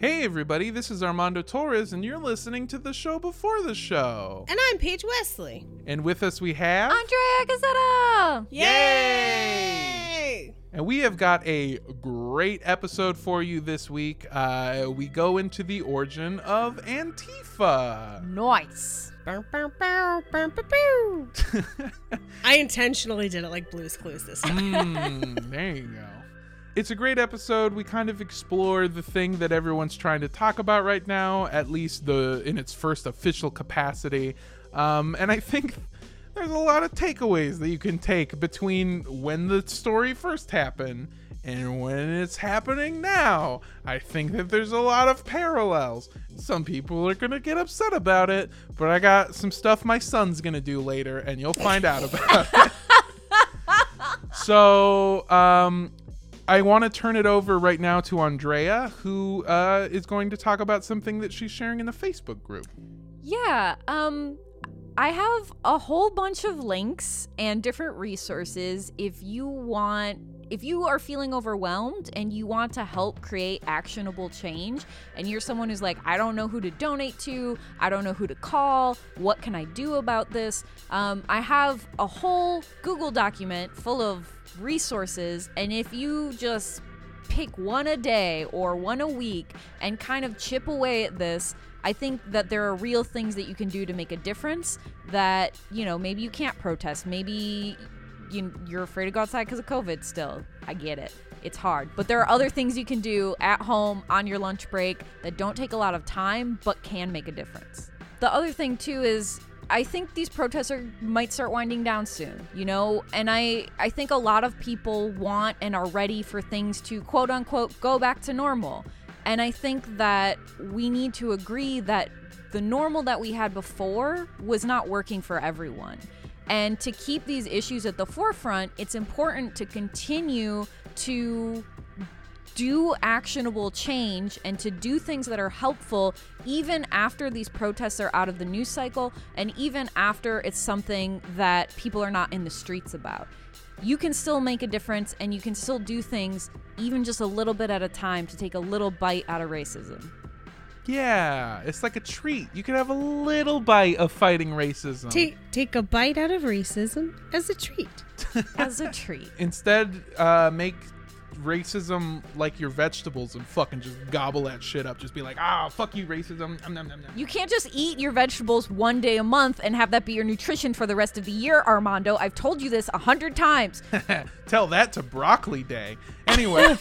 Hey, everybody, this is Armando Torres, and you're listening to the show before the show. And I'm Paige Wesley. And with us, we have. Andrea Gazzetta! Yay! And we have got a great episode for you this week. Uh, we go into the origin of Antifa. Nice. Bow, bow, bow, bow, bow, bow. I intentionally did it like Blue's Clues this time. Mm, there you go. It's a great episode. We kind of explore the thing that everyone's trying to talk about right now, at least the in its first official capacity. Um, and I think there's a lot of takeaways that you can take between when the story first happened and when it's happening now. I think that there's a lot of parallels. Some people are going to get upset about it, but I got some stuff my son's going to do later, and you'll find out about it. So, um, I want to turn it over right now to Andrea, who uh, is going to talk about something that she's sharing in the Facebook group. Yeah, um I have a whole bunch of links and different resources if you want if you are feeling overwhelmed and you want to help create actionable change and you're someone who's like i don't know who to donate to i don't know who to call what can i do about this um, i have a whole google document full of resources and if you just pick one a day or one a week and kind of chip away at this I think that there are real things that you can do to make a difference that, you know, maybe you can't protest. Maybe you, you're afraid to go outside because of COVID still. I get it. It's hard. But there are other things you can do at home on your lunch break that don't take a lot of time but can make a difference. The other thing, too, is I think these protests are, might start winding down soon, you know, and I I think a lot of people want and are ready for things to quote unquote go back to normal. And I think that we need to agree that the normal that we had before was not working for everyone. And to keep these issues at the forefront, it's important to continue to do actionable change and to do things that are helpful even after these protests are out of the news cycle and even after it's something that people are not in the streets about. You can still make a difference and you can still do things even just a little bit at a time to take a little bite out of racism. Yeah, it's like a treat. You can have a little bite of fighting racism. Take, take a bite out of racism as a treat. As a treat. Instead, uh, make racism like your vegetables and fucking just gobble that shit up. Just be like, ah, fuck you, racism. Nom, nom, nom, nom. You can't just eat your vegetables one day a month and have that be your nutrition for the rest of the year, Armando. I've told you this a hundred times. Tell that to Broccoli Day. Anyway.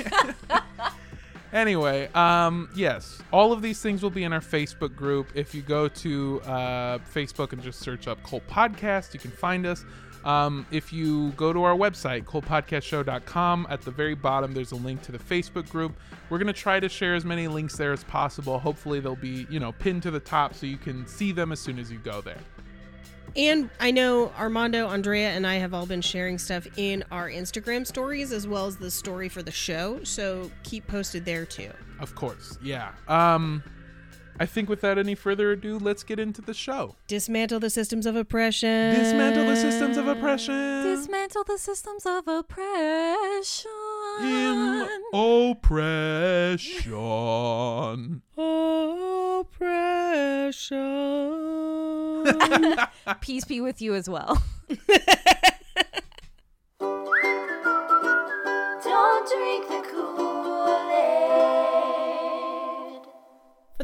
anyway, um, yes, all of these things will be in our Facebook group. If you go to uh, Facebook and just search up Cult Podcast, you can find us. Um, if you go to our website, cultpodcastshow.com, at the very bottom, there's a link to the Facebook group. We're going to try to share as many links there as possible. Hopefully, they'll be, you know, pinned to the top so you can see them as soon as you go there. And I know Armando, Andrea, and I have all been sharing stuff in our Instagram stories as well as the story for the show. So keep posted there too. Of course, yeah. Um, I think without any further ado, let's get into the show. Dismantle the systems of oppression. Dismantle the systems of oppression. Dismantle the systems of oppression. in oppression. Oppression. Peace be with you as well.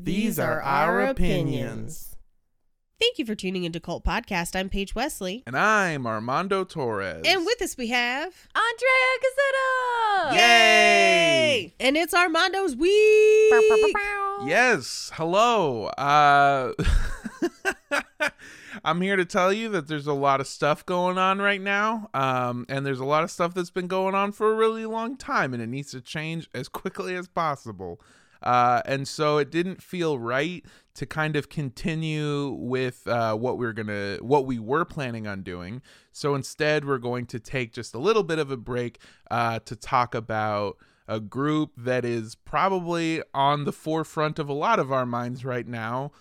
These are our opinions. Thank you for tuning into Cult Podcast. I'm Paige Wesley. And I'm Armando Torres. And with us we have Andrea Gazzetta! Yay! And it's Armando's week. Bow, bow, bow, bow. Yes, hello. Uh I'm here to tell you that there's a lot of stuff going on right now. Um and there's a lot of stuff that's been going on for a really long time and it needs to change as quickly as possible. Uh, and so it didn't feel right to kind of continue with uh, what we are gonna what we were planning on doing. So instead, we're going to take just a little bit of a break uh, to talk about a group that is probably on the forefront of a lot of our minds right now,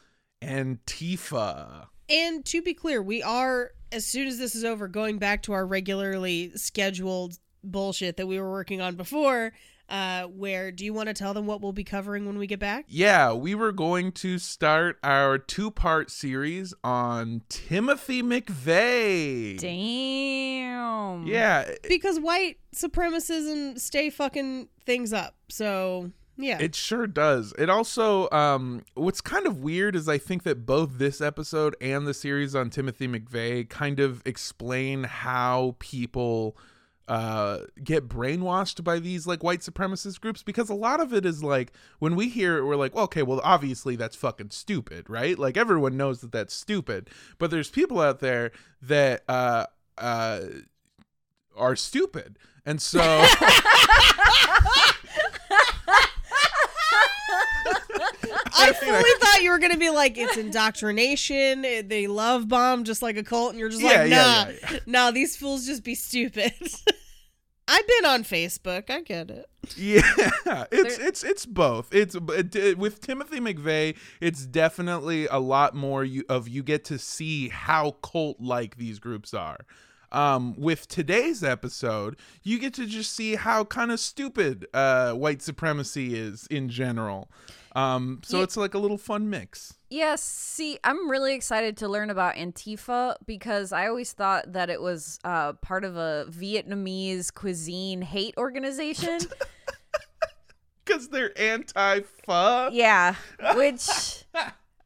Antifa. And to be clear, we are as soon as this is over going back to our regularly scheduled bullshit that we were working on before. Uh, where do you want to tell them what we'll be covering when we get back? Yeah, we were going to start our two part series on Timothy McVeigh. Damn. Yeah, Because white supremacism stay fucking things up. So yeah, It sure does. It also, um, what's kind of weird is I think that both this episode and the series on Timothy McVeigh kind of explain how people uh get brainwashed by these like white supremacist groups? Because a lot of it is like when we hear it we're like well, okay well obviously that's fucking stupid right? Like everyone knows that that's stupid. But there's people out there that uh uh are stupid. And so I fully thought you were gonna be like it's indoctrination. eh, They love bomb just like a cult, and you're just Yeah, like, nah, yeah, yeah, nah. These fools just be stupid. I've been on Facebook. I get it. Yeah, it's it's it's both. It's it, it- with Timothy McVeigh. It's definitely a lot more you, of you get to see how cult like these groups are. Um, with today's episode, you get to just see how kind of stupid uh, white supremacy is in general. Um, so Ye- it's like a little fun mix. Yes, see, I'm really excited to learn about Antifa because I always thought that it was uh, part of a Vietnamese cuisine hate organization. Because they're anti-pho. yeah, which,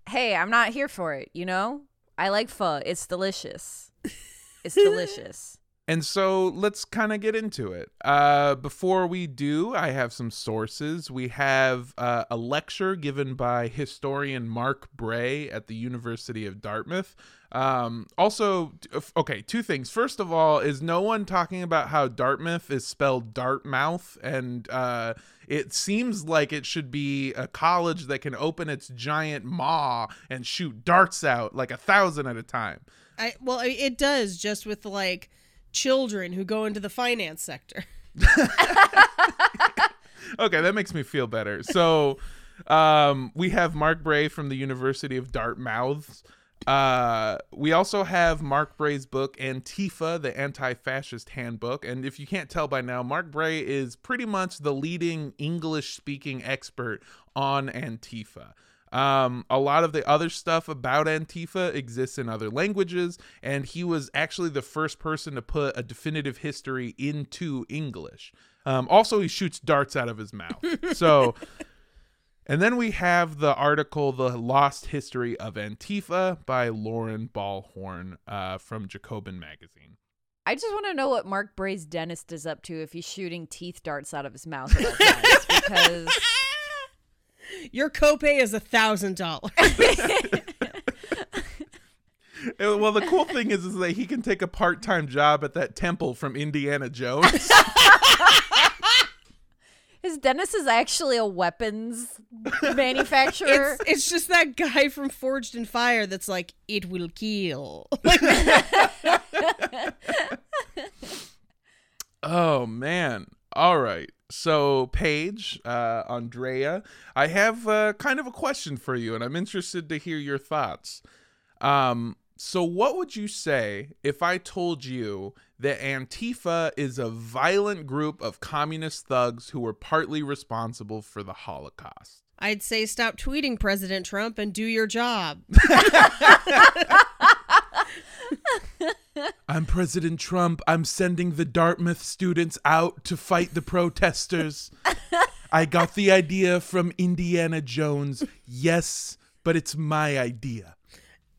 hey, I'm not here for it, you know? I like pho. It's delicious. It's delicious. And so let's kind of get into it. Uh, before we do, I have some sources. We have uh, a lecture given by historian Mark Bray at the University of Dartmouth. Um, also, okay, two things. First of all, is no one talking about how Dartmouth is spelled Dartmouth, and uh, it seems like it should be a college that can open its giant maw and shoot darts out like a thousand at a time. I well, it does just with like children who go into the finance sector. okay, that makes me feel better. So, um, we have Mark Bray from the University of Dartmouth. Uh, we also have Mark Bray's book Antifa, the Anti-Fascist Handbook, and if you can't tell by now, Mark Bray is pretty much the leading English-speaking expert on Antifa. Um, a lot of the other stuff about Antifa exists in other languages, and he was actually the first person to put a definitive history into English. Um, also, he shoots darts out of his mouth. So, and then we have the article, The Lost History of Antifa by Loren Balhorn uh, from Jacobin Magazine. I just want to know what Mark Bray's dentist is up to if he's shooting teeth darts out of his mouth at all times because Your copay is a thousand dollars. Well, the cool thing is, is that he can take a part-time job at that temple from Indiana Jones. his dentist is actually a weapons manufacturer. It's it's just that guy from Forged in Fire that's like it will kill. Oh man. All right. So Paige, uh, Andrea, I have uh, kind of a question for you, and I'm interested to hear your thoughts. Um, so what would you say if I told you that Antifa is a violent group of communist thugs who were partly responsible for the Holocaust? I'd say stop tweeting President Trump and do your job. I'm President Trump. I'm sending the Dartmouth students out to fight the protesters. I got the idea from Indiana Jones. Yes, but it's my idea.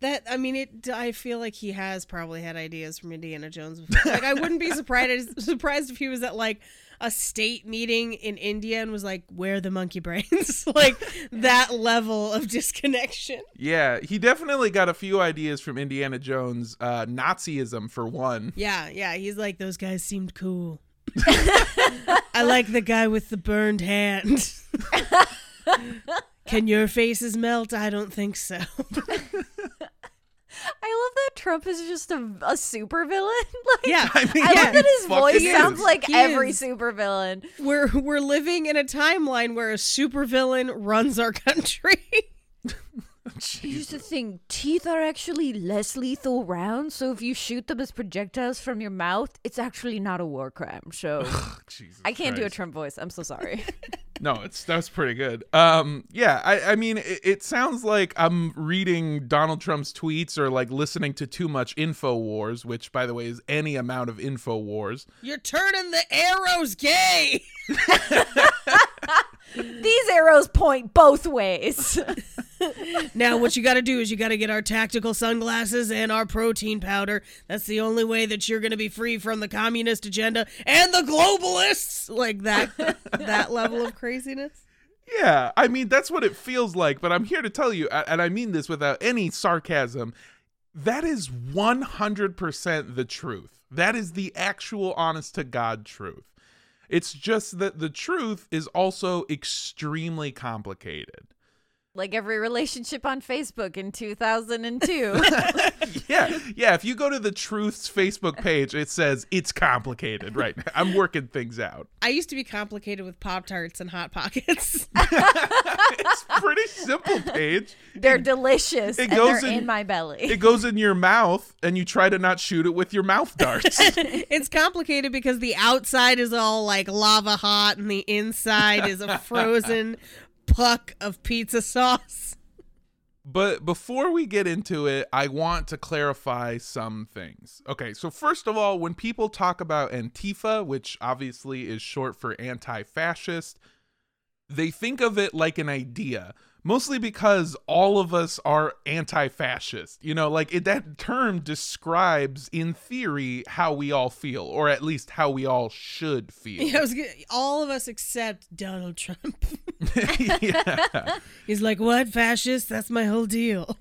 That I mean, it. I feel like he has probably had ideas from Indiana Jones. Before. Like I wouldn't be surprised surprised if he was at like a state meeting in India and was like, "Where are the monkey brains?" like that level of disconnection. Yeah, he definitely got a few ideas from Indiana Jones. Uh, Nazism, for one. Yeah, yeah. He's like, those guys seemed cool. I like the guy with the burned hand. Can your faces melt? I don't think so. I love that Trump is just a, a super villain. like, Yeah, I mean, I yeah, love that his fucking voice is. sounds like He every is. super villain. we're we're living in a timeline where a supervillain runs our country. Here's the thing: teeth are actually less lethal rounds, so if you shoot them as projectiles from your mouth, it's actually not a war crime. So Jesus I can't do a Trump voice. I'm so sorry. No, it's that's pretty good. Um, yeah, I, I mean, it, it sounds like I'm reading Donald Trump's tweets or like listening to too much Info Wars, which, by the way, is any amount of Info Wars. You're turning the arrows gay. These arrows point both ways. Now, what you got to do is you got to get our tactical sunglasses and our protein powder. That's the only way that you're going to be free from the communist agenda and the globalists. Like that, that level of craziness. Yeah, I mean, that's what it feels like. But I'm here to tell you, and I mean this without any sarcasm, that is 100% the truth. That is the actual honest to God truth. It's just that the truth is also extremely complicated. Like every relationship on Facebook in 2002. yeah, yeah. If you go to the Truth's Facebook page, it says it's complicated. Right, I'm working things out. I used to be complicated with Pop Tarts and Hot Pockets. It's pretty simple, Paige. they're delicious it and goes they're in- in, my belly. It goes in your mouth, and you try to not shoot it with your mouth darts. it's complicated because the outside is all like lava hot and the inside is a frozen puck of pizza sauce. But before we get into it, I want to clarify some things. Okay, so first of all, when people talk about Antifa, which obviously is short for anti fascist, they think of it like an idea, mostly because all of us are anti fascist. You know, like it, that term describes, in theory, how we all feel, or at least how we all should feel. Yeah, was all of us except Donald Trump. yeah. He's like, "What fascist? That's my whole deal."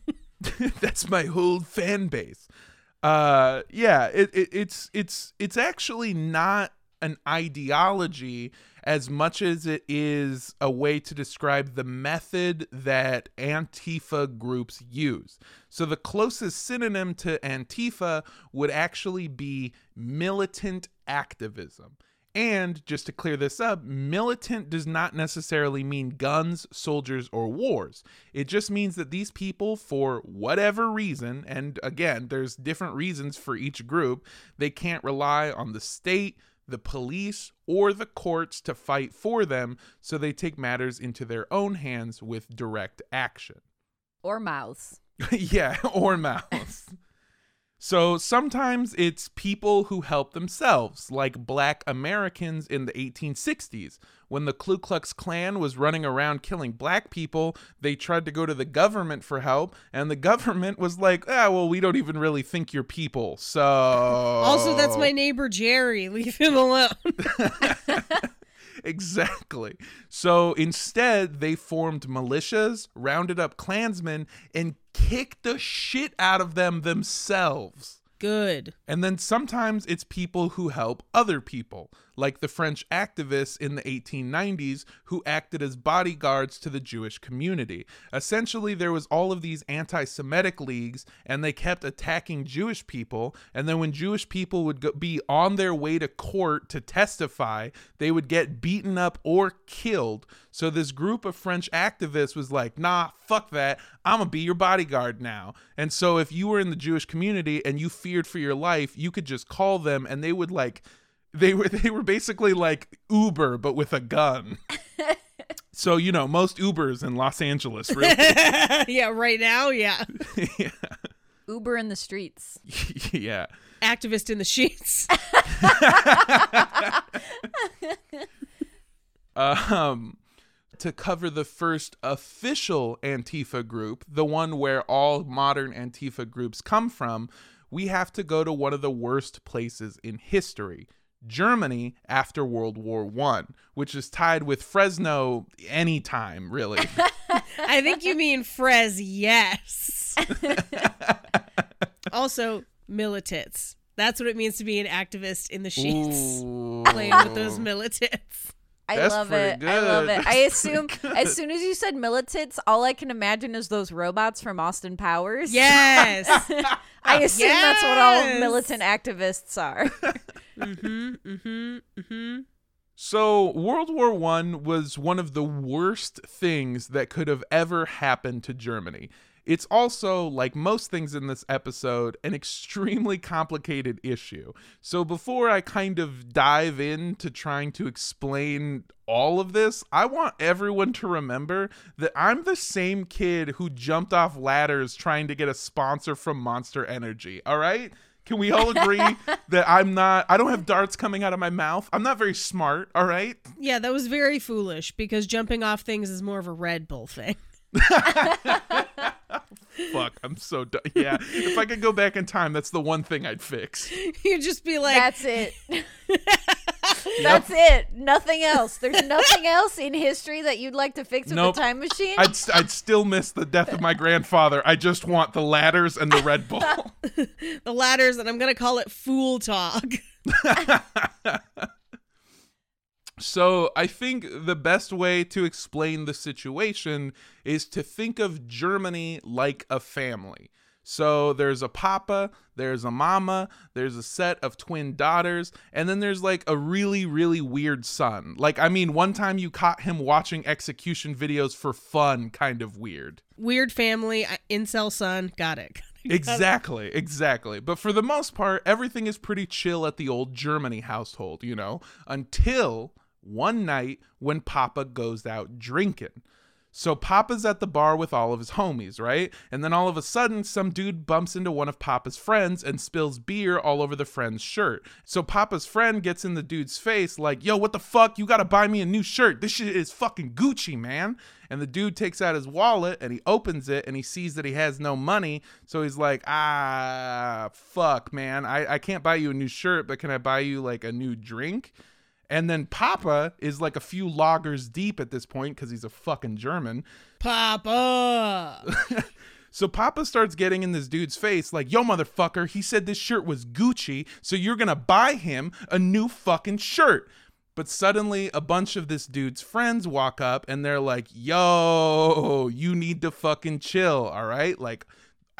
that's my whole fan base uh yeah it, it it's it's it's actually not an ideology as much as it is a way to describe the method that antifa groups use so the closest synonym to antifa would actually be militant activism and just to clear this up, militant does not necessarily mean guns, soldiers, or wars. It just means that these people, for whatever reason, and again, there's different reasons for each group, they can't rely on the state, the police, or the courts to fight for them, so they take matters into their own hands with direct action. or mouths. yeah, or mouths. So sometimes it's people who help themselves, like black Americans in the 1860s. When the Ku Klux Klan was running around killing black people, they tried to go to the government for help, and the government was like, ah, well, we don't even really think you're people. So. Also, that's my neighbor Jerry. Leave him alone. Exactly. So instead, they formed militias, rounded up Klansmen, and kicked the shit out of them themselves. Good. And then sometimes it's people who help other people, like the French activists in the 1890s who acted as bodyguards to the Jewish community. Essentially, there was all of these anti-Semitic leagues, and they kept attacking Jewish people. And then when Jewish people would go, be on their way to court to testify, they would get beaten up or killed. So this group of French activists was like, "Nah, fuck that. I'm gonna be your bodyguard now." And so if you were in the Jewish community and you feared for your life, you could just call them, and they would like, they were they were basically like Uber but with a gun. so you know most Ubers in Los Angeles, really. yeah, right now, yeah. yeah. Uber in the streets. yeah. Activist in the sheets. um to cover the first official Antifa group, the one where all modern Antifa groups come from, we have to go to one of the worst places in history. Germany after World War One, which is tied with Fresno anytime, really. I think you mean Frez, yes. also, militants. That's what it means to be an activist in the sheets. Ooh. Playing with those militants. I That's love pretty it. I love good. it. I assume as soon as you said militants, all I can imagine is those robots from Austin Powers. Yes. I assume that's what all militant activists are. mm-hmm. Mm-hmm. Mm-hmm. So, World War One was one of the worst things that could have ever happened to Germany. It's also, like most things in this episode, an extremely complicated issue. So, before I kind of dive into trying to explain all of this, I want everyone to remember that I'm the same kid who jumped off ladders trying to get a sponsor from Monster Energy, all right? Can we all agree that I'm not, I don't have darts coming out of my mouth? I'm not very smart, all right? Yeah, that was very foolish because jumping off things is more of a Red Bull thing. Fuck, I'm so done. Yeah, if I could go back in time, that's the one thing I'd fix. You'd just be like, That's it. That's it. Nothing else. There's nothing else in history that you'd like to fix with Nope. the time machine. I'd, st- I'd still miss the death of my grandfather. I just want the ladders and the Red Bull. the ladders, and I'm gonna call it fool talk. So I think the best way to explain the situation is to think of Germany like a family. So there's a papa, there's a mama, there's a set of twin daughters, and then there's like a really, really weird son. Like, I mean, one time you caught him watching execution videos for fun, kind of weird. Weird family, incel son. Got it. Exactly, exactly. But for the most part, everything is pretty chill at the old Germany household, you know, until one night when Papa goes out drinking. So Papa's at the bar with all of his homies, right? And then all of a sudden, some dude bumps into one of Papa's friends and spills beer all over the friend's shirt. So Papa's friend gets in the dude's face, like, yo, what the fuck? You gotta buy me a new shirt. This shit is fucking Gucci, man. And the dude takes out his wallet and he opens it and he sees that he has no money. So he's like, ah, fuck, man. I, I can't buy you a new shirt, but can I buy you like a new drink? And then Papa is like a few loggers deep at this point because he's a fucking German. Papa. So Papa starts getting in this dude's face like, yo, motherfucker, he said this shirt was Gucci, so you're gonna buy him a new fucking shirt. But suddenly, a bunch of this dude's friends walk up and they're like, yo, you need to fucking chill, all right? Like,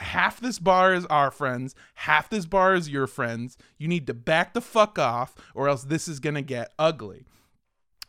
half this bar is our friends, half this bar is your friends. You need to back the fuck off, or else this is gonna get ugly.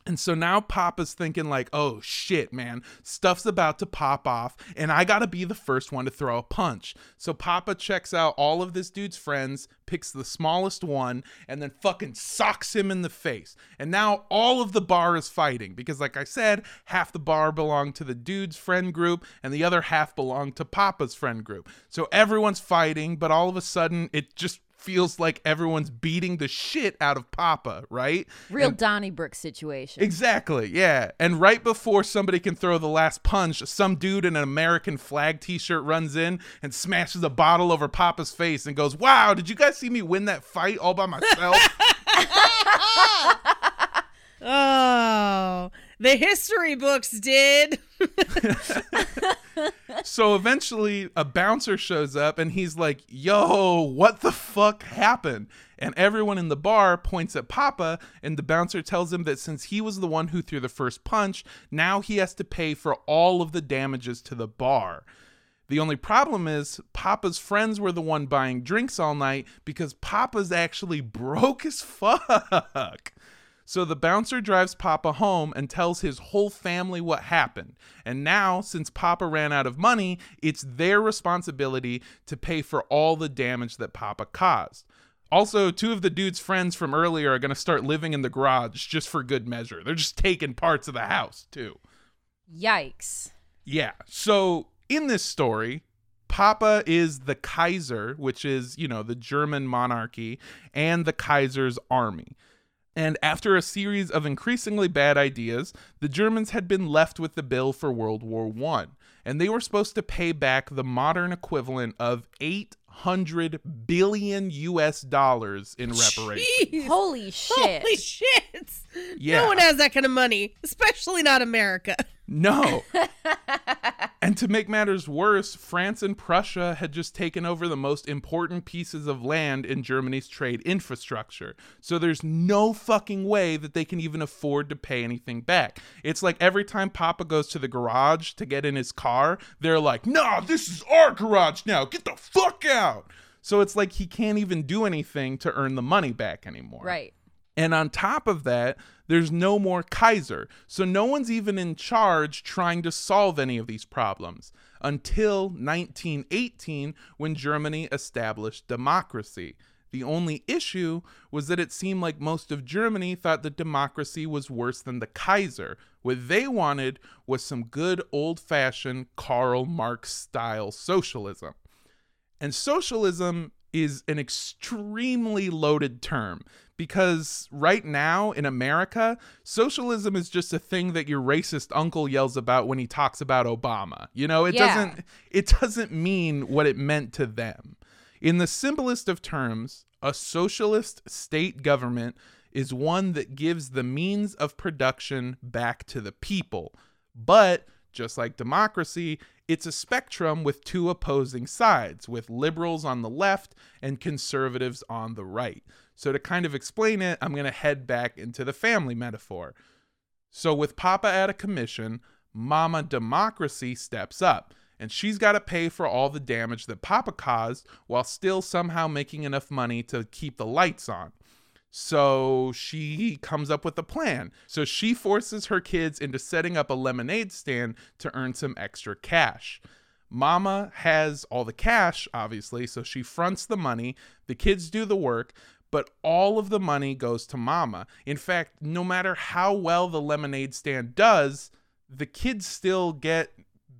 And so now Papa's thinking like, "Oh shit, man, stuff's about to pop off, and I got to be the first one to throw a punch." So Papa checks out all of this dude's friends, picks the smallest one, and then fucking socks him in the face. And now all of the bar is fighting because like I said, half the bar belonged to the dude's friend group and the other half belonged to Papa's friend group. So everyone's fighting, but all of a sudden it just feels like everyone's beating the shit out of Papa, right? Real And- Donnybrook situation. Exactly, yeah. And right before somebody can throw the last punch, some dude in an American flag t shirt runs in and smashes a bottle over Papa's face and goes, Wow, did you guys see me win that fight all by myself? Oh, the history books did. so eventually a bouncer shows up and he's like, Yo, what the fuck happened? And everyone in the bar points at Papa, and the bouncer tells him that since he was the one who threw the first punch, now he has to pay for all of the damages to the bar. The only problem is Papa's friends were the one buying drinks all night because Papa's actually broke as fuck. So the bouncer drives Papa home and tells his whole family what happened. And now, since Papa ran out of money, it's their responsibility to pay for all the damage that Papa caused. Also, two of the dude's friends from earlier are going to start living in the garage just for good measure. They're just taking parts of the house, too. Yikes. Yeah. So in this story, Papa is the Kaiser, which is, you know, the German monarchy, and the Kaiser's army. And after a series of increasingly bad ideas, the Germans had been left with the bill for World War One, and they were supposed to pay back the modern equivalent of 800 billion US dollars in reparations. Jeez. Holy shit. Holy shit. Yeah. No one has that kind of money, especially not America. No. and to make matters worse, France and Prussia had just taken over the most important pieces of land in Germany's trade infrastructure. So there's no fucking way that they can even afford to pay anything back. It's like every time Papa goes to the garage to get in his car, they're like, nah, this is our garage now. Get the fuck out. So it's like he can't even do anything to earn the money back anymore. Right. And on top of that, there's no more Kaiser. So no one's even in charge trying to solve any of these problems until 1918 when Germany established democracy. The only issue was that it seemed like most of Germany thought that democracy was worse than the Kaiser. What they wanted was some good old fashioned Karl Marx style socialism. And socialism is an extremely loaded term because right now in America, socialism is just a thing that your racist uncle yells about when he talks about Obama. You know, it Yeah. doesn't it doesn't mean what it meant to them. In the simplest of terms, a socialist state government is one that gives the means of production back to the people. But just like democracy, it's a spectrum with two opposing sides, with liberals on the left and conservatives on the right. So, to kind of explain it, I'm going to head back into the family metaphor. So, with Papa at a commission, Mama Democracy steps up, and she's got to pay for all the damage that Papa caused while still somehow making enough money to keep the lights on. So she comes up with a plan. So she forces her kids into setting up a lemonade stand to earn some extra cash. Mama has all the cash, obviously, so she fronts the money. The kids do the work, but all of the money goes to Mama. In fact, no matter how well the lemonade stand does, the kids still get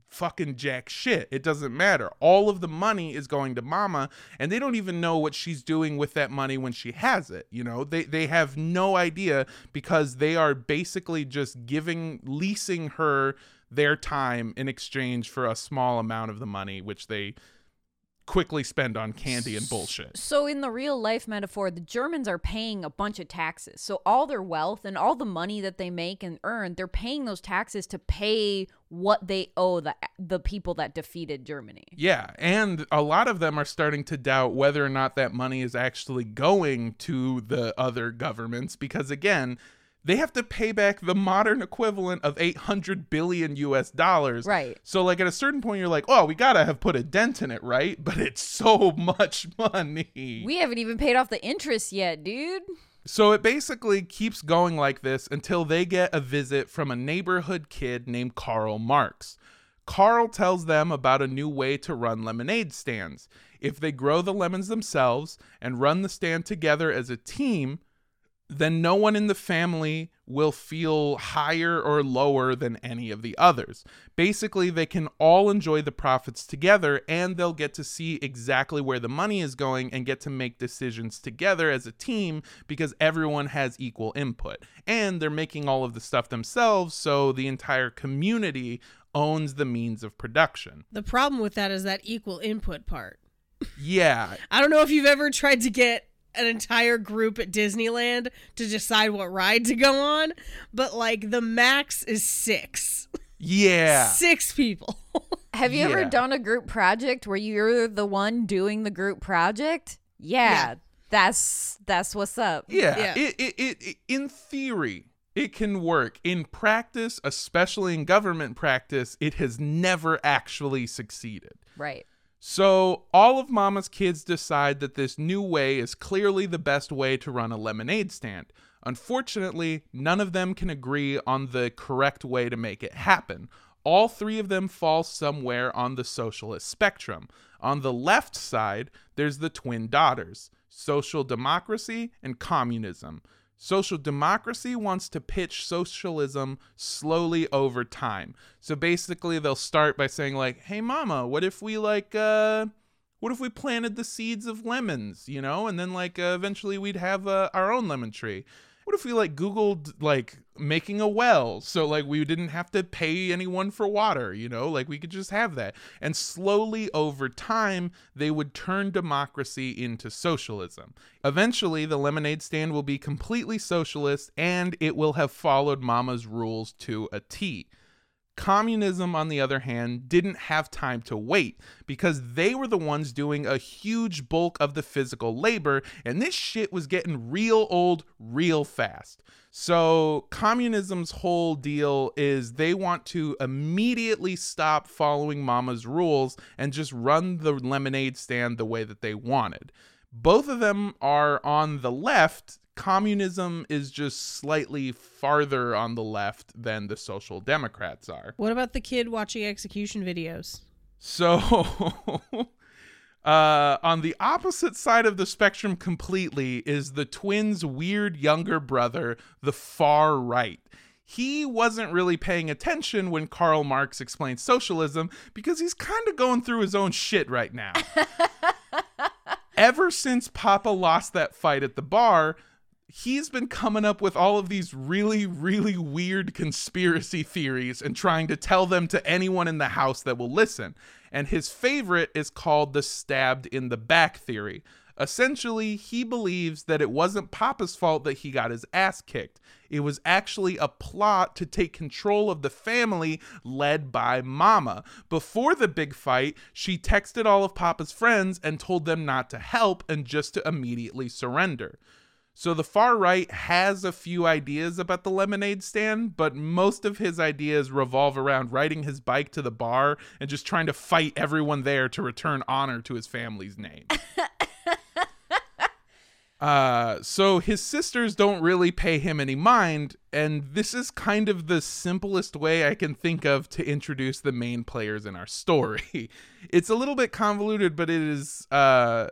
fucking jack shit. It doesn't matter. All of the money is going to mama and they don't even know what she's doing with that money when she has it. You know, they they have no idea because they are basically just giving leasing her their time in exchange for a small amount of the money which they quickly spend on candy and bullshit. So, in the real life metaphor, the Germans are paying a bunch of taxes. So, all their wealth and all the money that they make and earn, they're paying those taxes to pay what they owe the the people that defeated Germany. Yeah, and a lot of them are starting to doubt whether or not that money is actually going to the other governments because again, they have to pay back the modern equivalent of 800 billion US dollars. Right. So like at a certain point you're like, "Oh, we got to have put a dent in it, right?" But it's so much money. We haven't even paid off the interest yet, dude. So it basically keeps going like this until they get a visit from a neighborhood kid named Karl Marx. Karl tells them about a new way to run lemonade stands. If they grow the lemons themselves and run the stand together as a team, then no one in the family will feel higher or lower than any of the others. Basically, they can all enjoy the profits together and they'll get to see exactly where the money is going and get to make decisions together as a team because everyone has equal input. And they're making all of the stuff themselves, so the entire community owns the means of production. The problem with that is that equal input part. Yeah, I don't know if you've ever tried to get an entire group at Disneyland to decide what ride to go on, but like the max is six. yeah. Six people. Have you ever done a group project where you're the one doing the group project? Yeah, Yeah. that's that's what's up. Yeah, Yeah. It, it, it, it- in theory, it can work. In practice, especially in government practice, it has never actually succeeded. Right. So, all of Mama's kids decide that this new way is clearly the best way to run a lemonade stand. Unfortunately, none of them can agree on the correct way to make it happen. All three of them fall somewhere on the socialist spectrum. On the left side, there's the twin daughters social democracy and communism. Social democracy wants to pitch socialism slowly over time. So basically they'll start by saying like, "Hey mama, what if we like uh what if we planted the seeds of lemons, you know, and then like uh, eventually we'd have uh, our own lemon tree. What if we like googled like making a well so like we didn't have to pay anyone for water, you know, like we could just have that. And slowly over time they would turn democracy into socialism. Eventually the lemonade stand will be completely socialist and it will have followed mama's rules to a T. Communism, on the other hand, didn't have time to wait because they were the ones doing a huge bulk of the physical labor, and this shit was getting real old real fast. So, communism's whole deal is they want to immediately stop following mama's rules and just run the lemonade stand the way that they wanted. Both of them are on the left. Communism is just slightly farther on the left than the Social Democrats are. What about the kid watching execution videos? So, uh, on the opposite side of the spectrum completely is the twins' weird younger brother, the far right. He wasn't really paying attention when Karl Marx explained socialism because he's kind of going through his own shit right now. Ever since Papa lost that fight at the bar, he's been coming up with all of these really, really weird conspiracy theories and trying to tell them to anyone in the house that will listen. And his favorite is called the stabbed in the back theory. Essentially, he believes that it wasn't Papa's fault that he got his ass kicked. It was actually a plot to take control of the family led by Mama. Before the big fight, she texted all of Papa's friends and told them not to help and just to immediately surrender. So the far right has a few ideas about the lemonade stand, but most of his ideas revolve around riding his bike to the bar and just trying to fight everyone there to return honor to his family's name. Uh, so his sisters don't really pay him any mind, and this is kind of the simplest way I can think of to introduce the main players in our story. It's a little bit convoluted, but it is uh,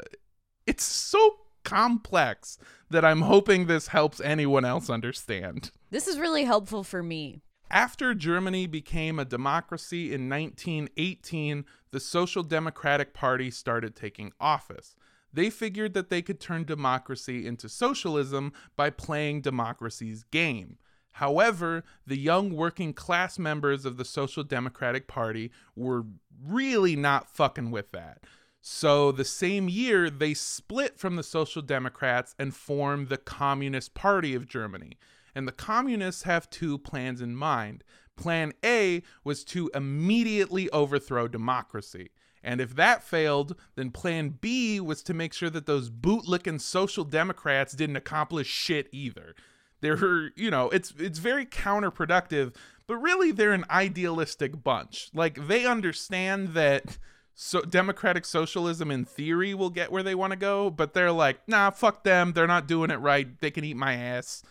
it's so complex that I'm hoping this helps anyone else understand. This is really helpful for me. After Germany became a democracy in 1918, the Social Democratic Party started taking office. They figured that they could turn democracy into socialism by playing democracy's game. However, the young working class members of the Social Democratic Party were really not fucking with that. So, the same year, they split from the Social Democrats and formed the Communist Party of Germany. And the communists have two plans in mind. Plan A was to immediately overthrow democracy. And if that failed, then plan B was to make sure that those bootlicking social democrats didn't accomplish shit either. They're, you know, it's it's very counterproductive, but really they're an idealistic bunch. Like they understand that so democratic socialism in theory will get where they want to go, but they're like, nah, fuck them. They're not doing it right. They can eat my ass.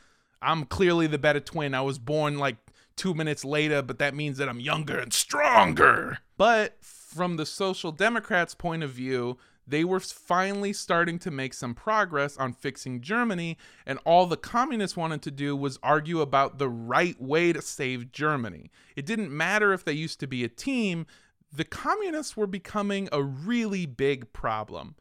I'm clearly the better twin. I was born like two minutes later, but that means that I'm younger and stronger. But from the Social Democrats' point of view, they were finally starting to make some progress on fixing Germany, and all the communists wanted to do was argue about the right way to save Germany. It didn't matter if they used to be a team, the communists were becoming a really big problem.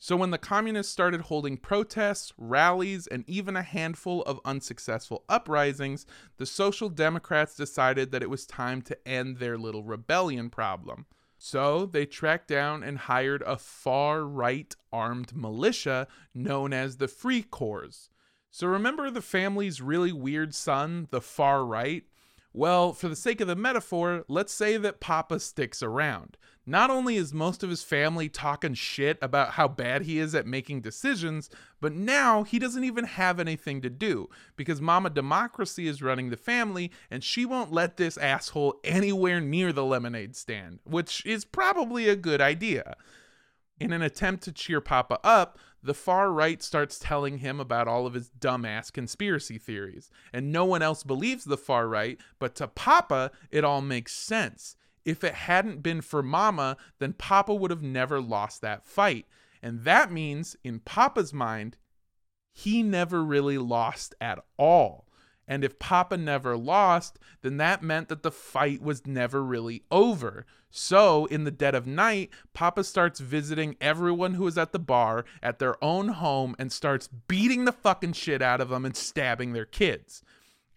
So, when the communists started holding protests, rallies, and even a handful of unsuccessful uprisings, the Social Democrats decided that it was time to end their little rebellion problem. So, they tracked down and hired a far right armed militia known as the Free Corps. So, remember the family's really weird son, the far right? Well, for the sake of the metaphor, let's say that Papa sticks around. Not only is most of his family talking shit about how bad he is at making decisions, but now he doesn't even have anything to do because Mama Democracy is running the family and she won't let this asshole anywhere near the lemonade stand, which is probably a good idea. In an attempt to cheer Papa up, the far right starts telling him about all of his dumbass conspiracy theories. And no one else believes the far right, but to Papa, it all makes sense. If it hadn't been for Mama, then Papa would have never lost that fight. And that means, in Papa's mind, he never really lost at all. And if Papa never lost, then that meant that the fight was never really over. So, in the dead of night, Papa starts visiting everyone who is at the bar at their own home and starts beating the fucking shit out of them and stabbing their kids.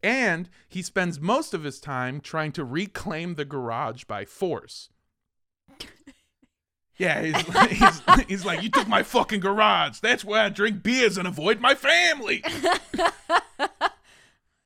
And he spends most of his time trying to reclaim the garage by force. Yeah, he's, he's, he's like, You took my fucking garage. That's where I drink beers and avoid my family.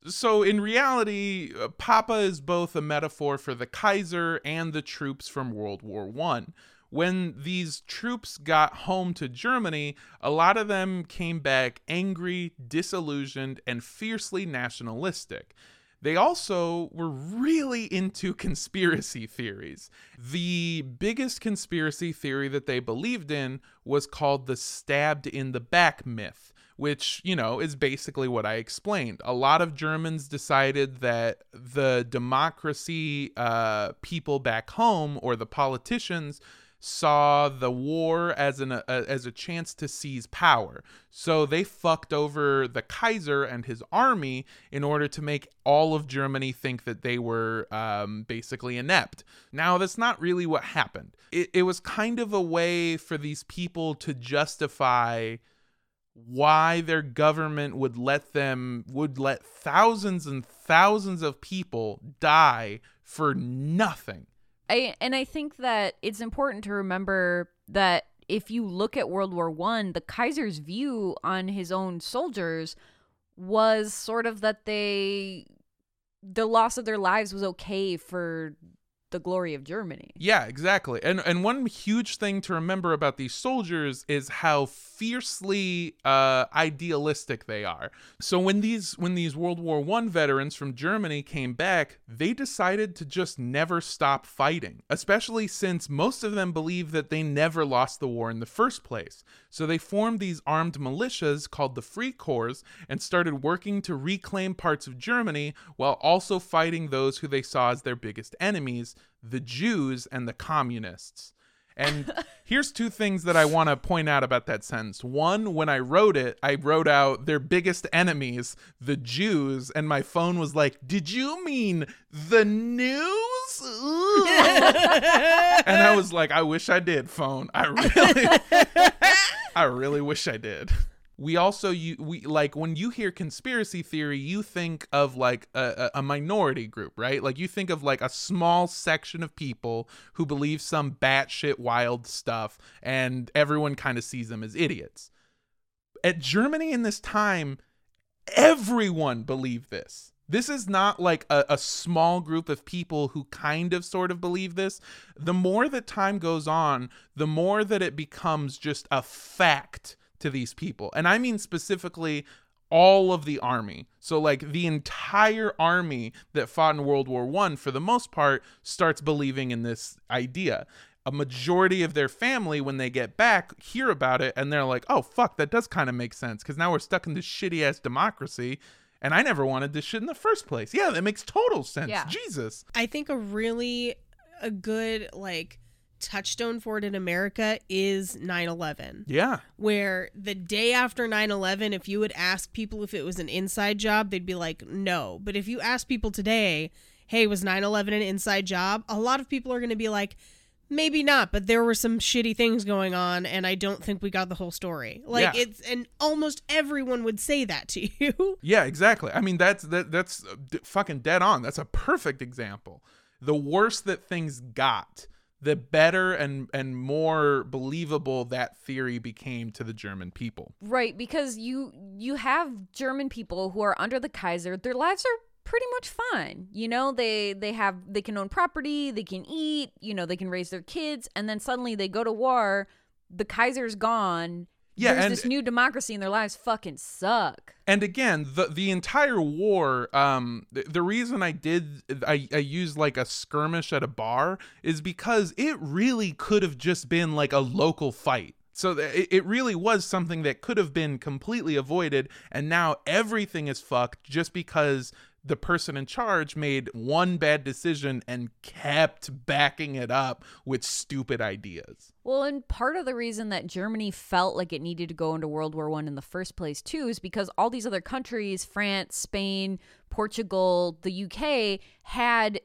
So in reality, uh, Papa is both a metaphor for the Kaiser and the troops from World War 1. When these troops got home to Germany, a lot of them came back angry, disillusioned, and fiercely nationalistic. They also were really into conspiracy theories. The biggest conspiracy theory that they believed in was called the stabbed in the back myth, which, you know, is basically what I explained. A lot of Germans decided that the democracy uh, people back home or the politicians saw the war as an a, as a chance to seize power. So they fucked over the Kaiser and his army in order to make all of Germany think that they were um, basically inept. Now that's not really what happened. It, it was kind of a way for these people to justify why their government would let them would let thousands and thousands of people die for nothing. I and I think that it's important to remember that if you look at World War One, the Kaiser's view on his own soldiers was sort of that they the loss of their lives was okay for the glory of Germany. Yeah, exactly. And and one huge thing to remember about these soldiers is how fiercely uh, idealistic they are. So when these when these World War One veterans from Germany came back, they decided to just never stop fighting. Especially since most of them believe that they never lost the war in the first place. So they formed these armed militias called the Free Corps and started working to reclaim parts of Germany while also fighting those who they saw as their biggest enemies, the Jews and the communists. And here's two things that I want to point out about that sentence. One, when I wrote it, I wrote out their biggest enemies, the Jews, and my phone was like, Did you mean the news? And I was like, I wish I did, phone. I really I really wish I did. We also you we like when you hear conspiracy theory, you think of like a, a minority group, right? Like you think of like a small section of people who believe some batshit wild stuff, and everyone kind of sees them as idiots. At Germany in this time, everyone believed this. This is not like a, a small group of people who kind of sort of believe this. The more that time goes on, the more that it becomes just a fact to these people. And I mean specifically all of the army. So like the entire army that fought in World War 1 for the most part starts believing in this idea. A majority of their family when they get back hear about it and they're like, "Oh fuck, that does kind of make sense cuz now we're stuck in this shitty ass democracy and I never wanted this shit in the first place." Yeah, that makes total sense. Yeah. Jesus. I think a really a good like touchstone for it in America is 9/11. Yeah. Where the day after 9/11 if you would ask people if it was an inside job, they'd be like, "No." But if you ask people today, "Hey, was 9/11 an inside job?" A lot of people are going to be like, Maybe not, but there were some shitty things going on, and I don't think we got the whole story. Like Yeah. it's, and almost everyone would say that to you. Yeah, exactly. I mean, that's that that's uh, fucking dead on. That's a perfect example. The worse that things got, the better and and more believable that theory became to the German people. Right, because you you have German people who are under the Kaiser. Their lives are pretty much fine. You know, they they have they can own property, they can eat, you know, they can raise their kids, and then suddenly they go to war, the Kaiser's gone. Yeah, There's and- this new democracy and their lives fucking suck. And again, the the entire war, um, the, the reason I did I, I used like a skirmish at a bar is because it really could have just been like a local fight. So it, it really was something that could have been completely avoided, and now everything is fucked just because the person in charge made one bad decision and kept backing it up with stupid ideas. Well, and part of the reason that Germany felt like it needed to go into World War One in the first place too is because all these other countries, France, Spain, Portugal, the UK, had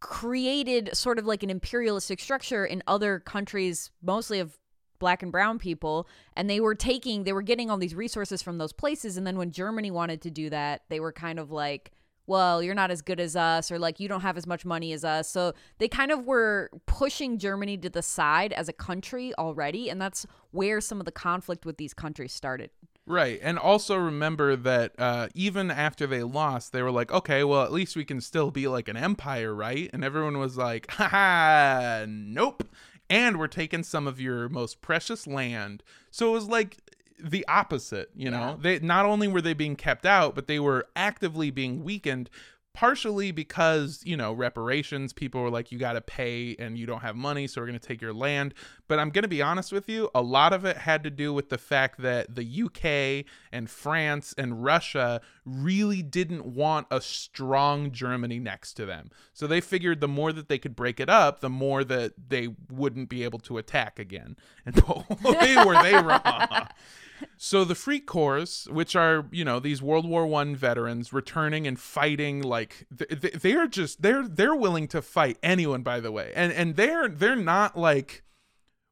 created sort of like an imperialistic structure in other countries, mostly of black and brown people, and they were taking, they were getting all these resources from those places, and then when Germany wanted to do that, they were kind of like. Well, you're not as good as us, or like you don't have as much money as us. So they kind of were pushing Germany to the side as a country already. And that's where some of the conflict with these countries started. Right. And also remember that uh, even after they lost, they were like, okay, well, at least we can still be like an empire, right? And everyone was like, haha, nope. And we're taking some of your most precious land. So it was like the opposite, you know? They not only were they being kept out, but they were actively being weakened partially because you know reparations people were like you got to pay and you don't have money so we're going to take your land. But i'm going to be honest with you a lot of it had to do with the fact that the uk and france and russia really didn't want a strong germany next to them. So they figured the more that they could break it up the more that they wouldn't be able to attack again. And boy were they wrong so the Free Corps, which are you know these World War One veterans returning and fighting, like th- they are just they're they're willing to fight anyone. By the way, and and they're they're not like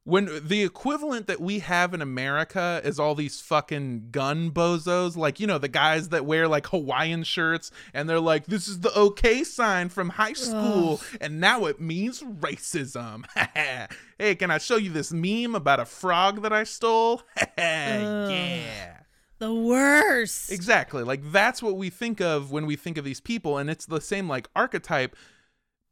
when the equivalent that we have in America is all these fucking gun bozos, like you know the guys that wear like Hawaiian shirts and they're like, "This is the OK sign from high school, and now it means racism." hey, can I show you this meme about a frog that I stole? yeah. The worst. Exactly. Like that's what we think of when we think of these people, and it's the same like archetype.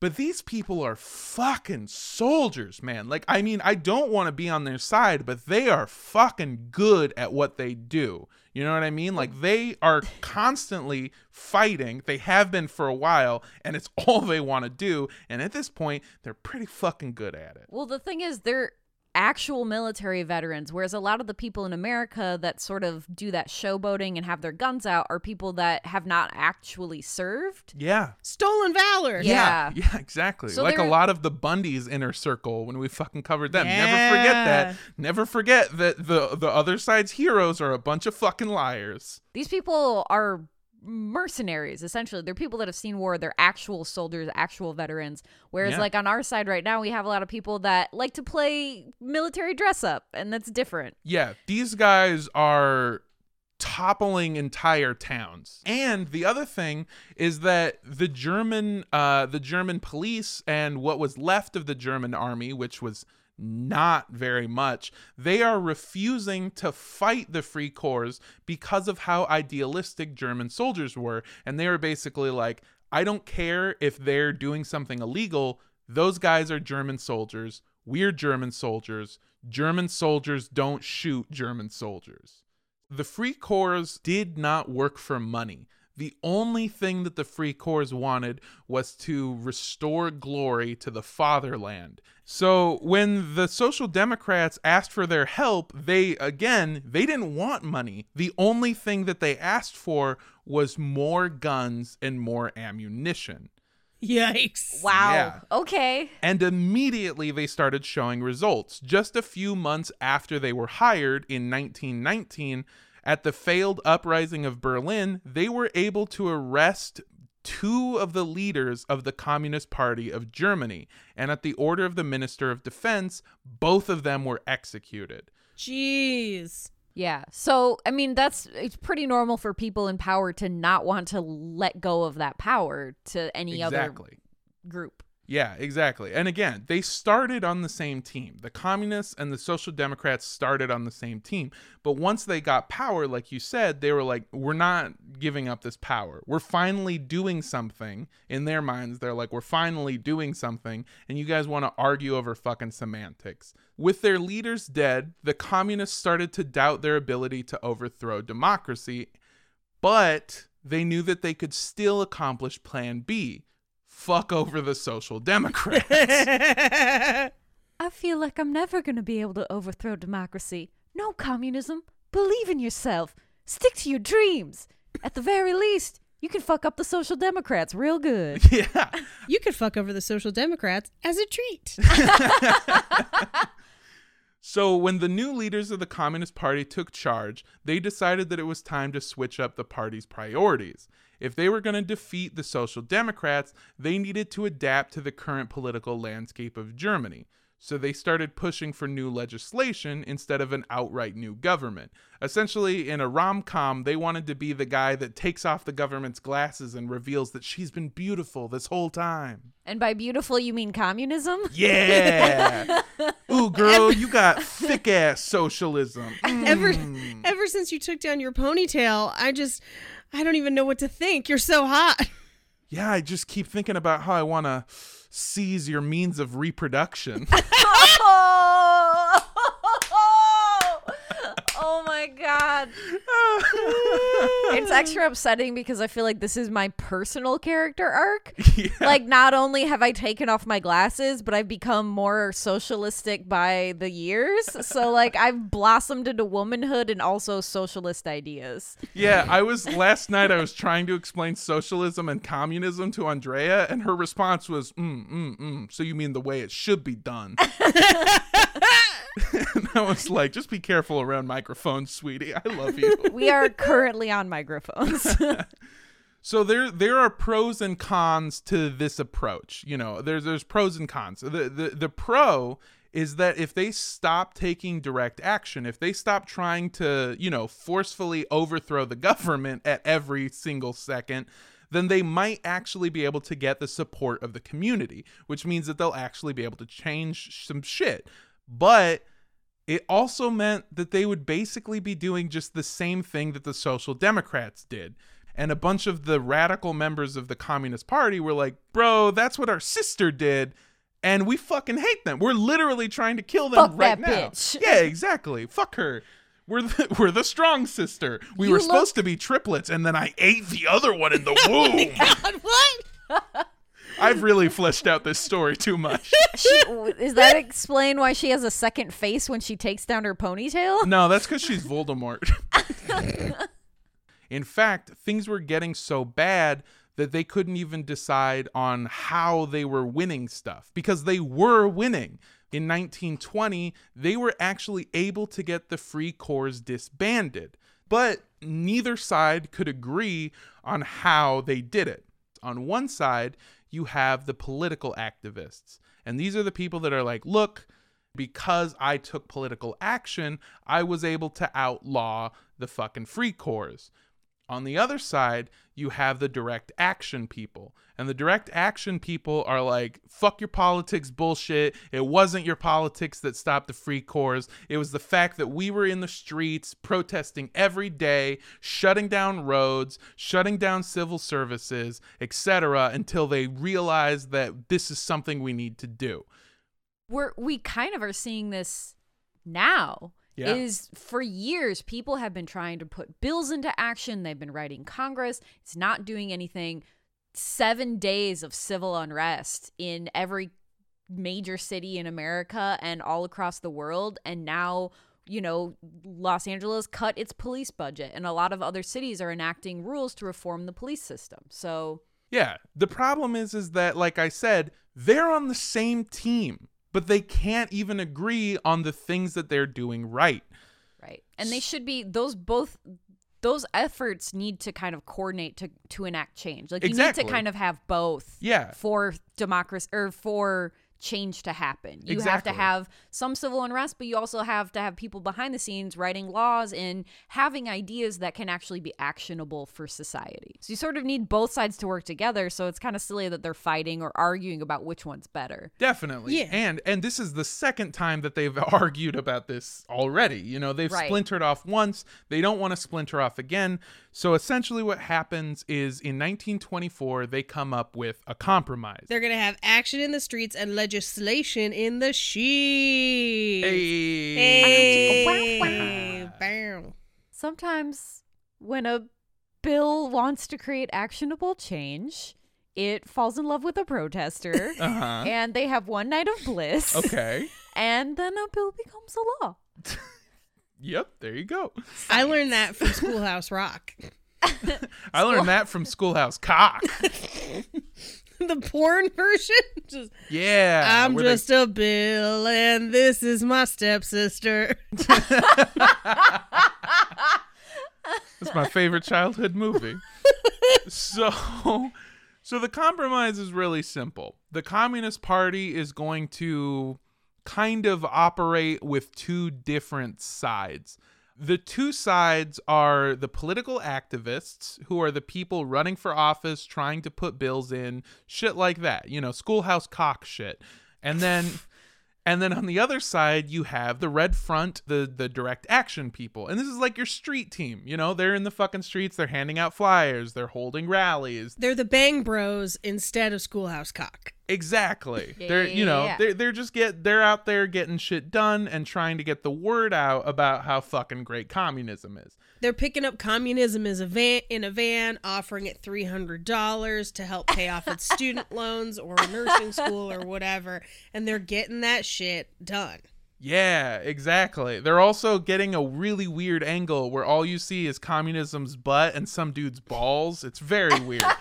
But these people are fucking soldiers, man. Like, I mean, I don't want to be on their side, but they are fucking good at what they do. You know what I mean? Like, they are constantly fighting. They have been for a while, and it's all they want to do. And at this point, they're pretty fucking good at it. Well, the thing is, they're actual military veterans, whereas a lot of the people in America that sort of do that showboating and have their guns out are people that have not actually served. Yeah. Stolen valor. Yeah. Yeah, yeah, exactly. So like a lot of the Bundy's inner circle when we fucking covered them. Never forget that. Never forget that the the other side's heroes are a bunch of fucking liars. These people are mercenaries essentially they're people that have seen war they're actual soldiers actual veterans whereas Yeah. like on our side right now we have a lot of people that like to play military dress up and that's different Yeah, these guys are toppling entire towns. And the other thing is that the German uh the German police and what was left of the German army, which was not very much, they are refusing to fight the Free Corps because of how idealistic German soldiers were. And they were basically like, I don't care if they're doing something illegal, those guys are German soldiers. We're German soldiers. German soldiers don't shoot German soldiers. The Free Corps did not work for money. The only thing that the Free Corps wanted was to restore glory to the fatherland. So when the Social Democrats asked for their help, they, again, they didn't want money. The only thing that they asked for was more guns and more ammunition. Yikes. wow Yeah. okay And immediately they started showing results. Just a few months after they were hired in 1919, at the failed uprising of Berlin, they were able to arrest two of the leaders of the Communist Party of Germany. And at the order of the Minister of Defense, both of them were executed. Jeez. yeah so i mean that's it's pretty normal for people in power to not want to let go of that power to any other group Yeah, exactly. And again, they started on the same team. The communists and the social democrats started on the same team. But once they got power, like you said, they were like, we're not giving up this power. We're finally doing something. In their minds, they're like, we're finally doing something. And you guys want to argue over fucking semantics. With their leaders dead, the communists started to doubt their ability to overthrow democracy. But they knew that they could still accomplish Plan B fuck over the social democrats. i feel like i'm never going to be able to overthrow democracy no communism believe in yourself stick to your dreams at the very least you can fuck up the social democrats real good yeah. You could fuck over the Social Democrats as a treat. So when the new leaders of the Communist Party took charge, they decided that it was time to switch up the party's priorities. If they were going to defeat the Social Democrats, they needed to adapt to the current political landscape of Germany. So they started pushing for new legislation instead of an outright new government. Essentially, in a rom com, they wanted to be the guy that takes off the government's glasses and reveals that she's been beautiful this whole time. and by beautiful you mean communism Yeah. Ooh, girl, girl, you got thick ass socialism. Ever Mm. ever since you took down your ponytail, I just I don't even know what to think. You're so hot. Yeah, I just keep thinking about how I want to seize your means of reproduction. oh, my god. It's extra upsetting because I feel like this is my personal character arc. yeah. Like, not only have I taken off my glasses, but I've become more socialistic by the years. So, like, I've blossomed into womanhood and also socialist ideas. Yeah, I was last night. I was trying to explain socialism and communism to Andrea, and her response was, "Mm, mm, mm." So you mean the way it should be done?" and I was like, "Just be careful around microphones, sweetie. I love you." We are currently on microphones. So there there are pros and cons to this approach. You know, there's there's pros and cons. The the the pro is that if they stop taking direct action, if they stop trying to, you know, forcefully overthrow the government at every single second, then they might actually be able to get the support of the community, which means that they'll actually be able to change some shit. But it also meant that they would basically be doing just the same thing that the Social Democrats did. And a bunch of the radical members of the Communist Party were like, bro, that's what our sister did. And we fucking hate them. We're literally trying to kill them Fuck right that now. bitch. Yeah, exactly. Fuck her. We're the, we're the strong sister. We You were look- supposed to be triplets, and then I ate the other one in the oh womb. God, what? I've really fleshed out this story too much. she, is that explain why she has a second face when she takes down her ponytail? No, that's because she's Voldemort. In fact, things were getting so bad that they couldn't even decide on how they were winning stuff because they were winning. In 1920, they were actually able to get the Free Corps disbanded, but neither side could agree on how they did it. On one side, you have the political activists, and these are the people that are like, look, because I took political action, I was able to outlaw the fucking free corps. On the other side, you have the direct action people. And the direct action people are like, fuck your politics bullshit. It wasn't your politics that stopped the free corps. It was the fact that we were in the streets protesting every day, shutting down roads, shutting down civil services, etc., until they realized that this is something we need to do. We're we kind of are seeing this now. Yeah. Is for years people have been trying to put bills into action. They've been writing Congress. It's not doing anything. Seven days of civil unrest in every major city in America and all across the world. And now, you know, Los Angeles cut its police budget, and a lot of other cities are enacting rules to reform the police system. So, Yeah, the problem is is that like I said, they're on the same team, but they can't even agree on the things that they're doing right. right. And they should be those both those efforts need to kind of coordinate to to enact change. Like you Exactly. need to kind of have both Yeah. for democracy or for change to happen. You have to have some civil unrest, but you also have to have people behind the scenes writing laws and having ideas that can actually be actionable for society. So you sort of need both sides to work together. So it's kind of silly that they're fighting or arguing about which one's better. Definitely. Yeah. And and this is the second time that they've argued about this already. You know, they've Right. splintered off once. They don't want to splinter off again. So essentially what happens is in 1924 they come up with a compromise. They're gonna have action in the streets and legislation in the sheets. Hey. Hey. Bow. Sometimes when a bill wants to create actionable change, it falls in love with a protester. Uh-huh. And they have one night of bliss. Okay. And then a bill becomes a law. Yep, there you go. I learned that from Schoolhouse Rock. I learned that from Schoolhouse Cock. the porn version. Just, Yeah. I'm where they- just a bill, and this is my stepsister. It's my favorite childhood movie. so so the compromise is really simple. The Communist Party is going to kind of operate with two different sides. The two sides are the political activists, who are the people running for office, trying to put bills in, shit like that. You know, schoolhouse cock shit. And then And then on the other side, you have the Red Front, the the direct action people. And this is like your street team. You know, they're in the fucking streets, they're handing out flyers, they're holding rallies. They're the Bang Bros instead of Schoolhouse Cock. Exactly. Yeah, they're you know, yeah. they're they're just get they're out there getting shit done and trying to get the word out about how fucking great communism is. They're picking up communism as a van in a van, offering it three hundred dollars to help pay off its student loans or nursing school or whatever, and they're getting that shit done. Yeah, exactly. They're also getting a really weird angle where all you see is communism's butt and some dude's balls. It's very weird.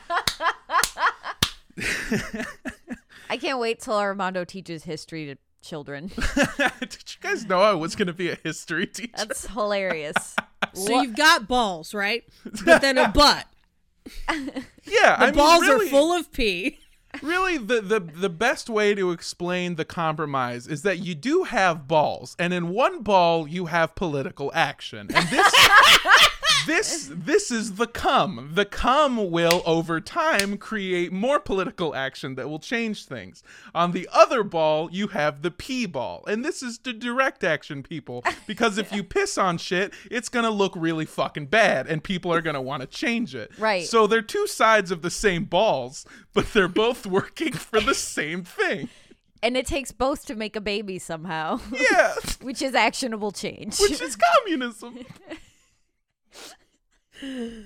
I can't wait till Armando teaches history to children. Did you guys know I was going to be a history teacher? That's hilarious. So you've got balls, right? But then a butt. yeah, The I mean, balls really, are full of pee. really the, the the best way to explain the compromise is that you do have balls and in one ball you have political action and this this this is the cum the cum will over time create more political action that will change things. On the other ball you have the pee ball. And this is the direct action people because if you piss on shit it's gonna look really fucking bad and people are gonna want to change it. Right. so they're two sides of the same balls but they're both working for the same thing. And it takes both to make a baby somehow, yeah. Which is actionable change. which is communism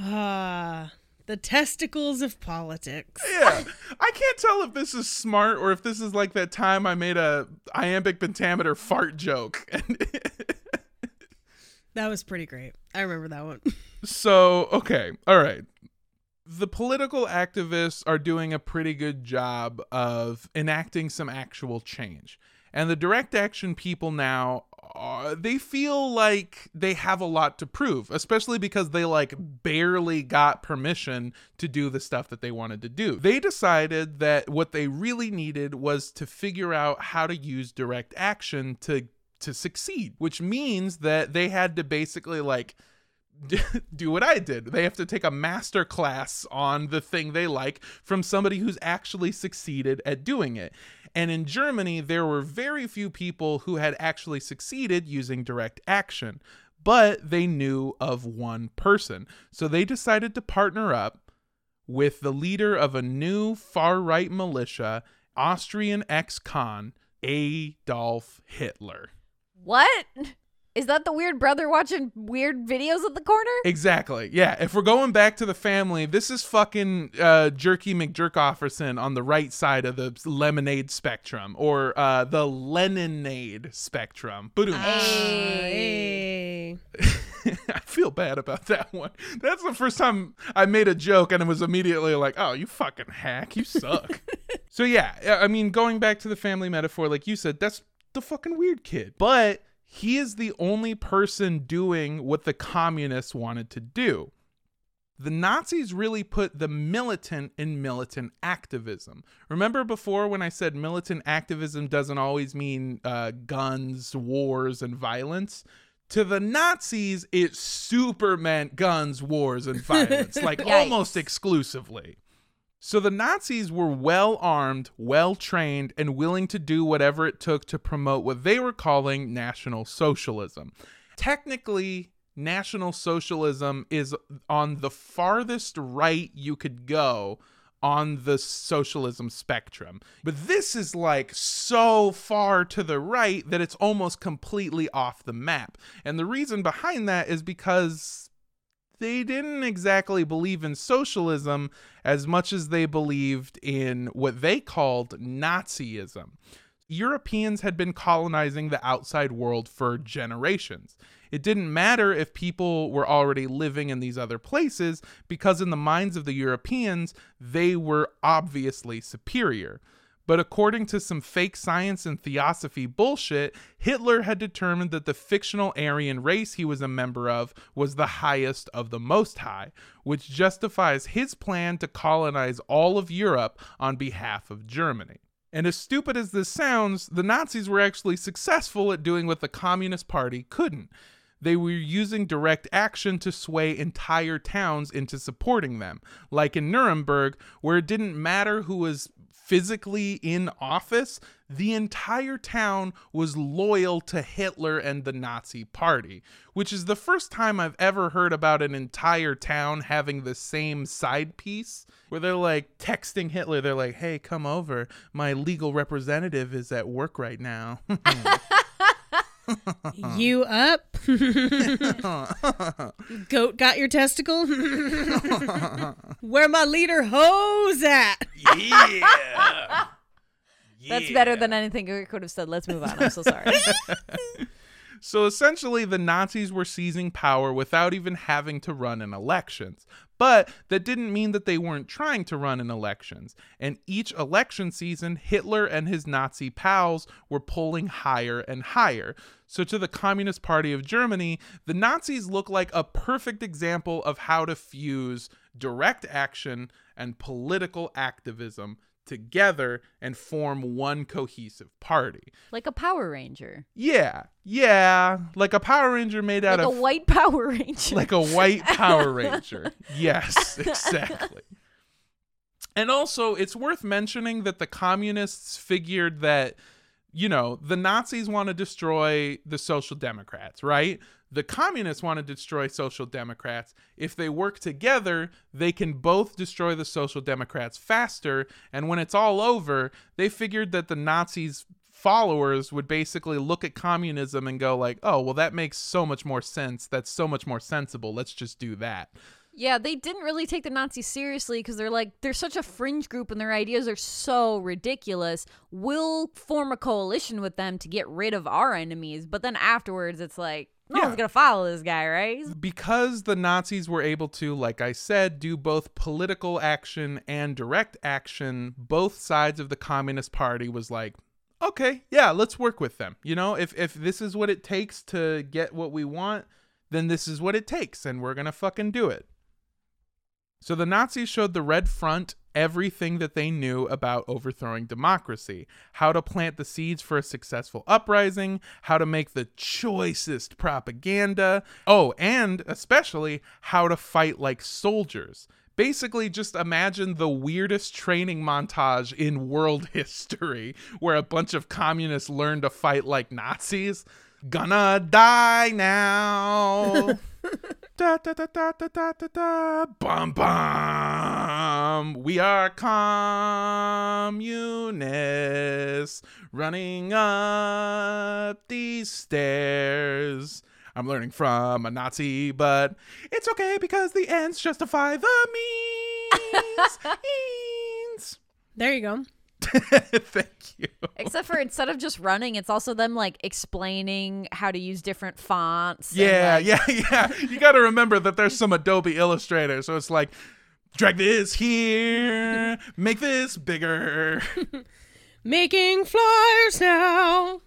Ah, the testicles of politics. yeah i can't tell if this is smart or if this is like that time i made a iambic pentameter fart joke That was pretty great. I remember that one. so okay all right the political activists are doing a pretty good job of enacting some actual change and the direct action people now uh, they feel like they have a lot to prove especially because they like barely got permission to do the stuff that they wanted to do they decided that what they really needed was to figure out how to use direct action to to succeed which means that they had to basically like do what I did. They have to take a master class on the thing they like from somebody who's actually succeeded at doing it. And in Germany, there were very few people who had actually succeeded using direct action, but they knew of one person. So they decided to partner up with the leader of a new far right militia, Austrian ex con, Adolf Hitler. what? Is that the weird brother watching weird videos at the corner? Exactly. Yeah. If we're going back to the family, this is fucking uh, Jerky McJerkofferson on the right side of the lemonade spectrum or uh, the Leninade spectrum. Boom. Hey. I feel bad about that one. That's the first time I made a joke and it was immediately like, oh, you fucking hack. You suck. so, yeah, I mean, going back to the family metaphor, like you said, that's the fucking weird kid. But he is the only person doing what the communists wanted to do. The Nazis really put the militant in militant activism. Remember before when I said militant activism doesn't always mean uh, guns, wars, and violence? To the Nazis, it super meant guns, wars, and violence, like Yikes. almost exclusively. So the Nazis were well armed, well trained, and willing to do whatever it took to promote what they were calling National Socialism. Technically, National Socialism is on the farthest right you could go on the socialism spectrum. But this is like so far to the right that it's almost completely off the map. And the reason behind that is because they didn't exactly believe in socialism as much as they believed in what they called Nazism. Europeans had been colonizing the outside world for generations. It didn't matter if people were already living in these other places because, in the minds of the Europeans, they were obviously superior. But according to some fake science and theosophy bullshit, Hitler had determined that the fictional Aryan race he was a member of was the highest of the most high, which justifies his plan to colonize all of Europe on behalf of Germany. And as stupid as this sounds, the Nazis were actually successful at doing what the Communist Party couldn't. They were using direct action to sway entire towns into supporting them, like in Nuremberg, where it didn't matter who was physically in office, the entire town was loyal to Hitler and the Nazi party, which is the first time I've ever heard about an entire town having the same side piece where they're like texting Hitler. They're like, hey, come over. My legal representative is at work right now. You up? Goat got your testicle? Where my leader hose at? yeah. That's better than anything I could have said. Let's move on. I'm so sorry. So essentially, the Nazis were seizing power without even having to run in elections. But that didn't mean that they weren't trying to run in elections. And each election season, Hitler and his Nazi pals were polling higher and higher. So to the Communist Party of Germany, the Nazis look like a perfect example of how to fuse direct action and political activism together and form one cohesive party. like a Power Ranger. Yeah, yeah, like a Power Ranger made out Like a white Power Ranger. like a white Power Ranger. yes, exactly. And also, it's worth mentioning that the communists figured that, you know, the Nazis want to destroy the Social Democrats, right? The communists want to destroy Social Democrats. If they work together, they can both destroy the Social Democrats faster. And when it's all over, they figured that the Nazis followers would basically look at communism and go like, "Oh, well that makes so much more sense. That's so much more sensible. Let's just do that." Yeah, they didn't really take the Nazis seriously because they're like, they're such a fringe group and their ideas are so ridiculous. We'll form a coalition with them to get rid of our enemies. But then afterwards, it's like, no Yeah. one's to follow this guy, right? Because the Nazis were able to, like I said, do both political action and direct action, both sides of the Communist Party was like, okay, yeah, let's work with them. You know, if if this is what it takes to get what we want, then this is what it takes, and we're gonna fucking do it. So the Nazis showed the Red Front everything that they knew about overthrowing democracy, how to plant the seeds for a successful uprising, how to make the choicest propaganda, oh, and especially how to fight like soldiers. Basically, just imagine the weirdest training montage in world history where a bunch of communists learn to fight like Nazis. Gonna die now. da, da, da, da, da, da, da, da. Bum, bum. We are communists running up these stairs. I'm learning from a Nazi, but it's okay because the ends justify the means. there you go. thank you Except for instead of just running, it's also them like explaining how to use different fonts. and, Yeah, like- yeah, yeah. You got to remember that there's some Adobe Illustrator, so it's like drag this here, make this bigger. Making flyers now.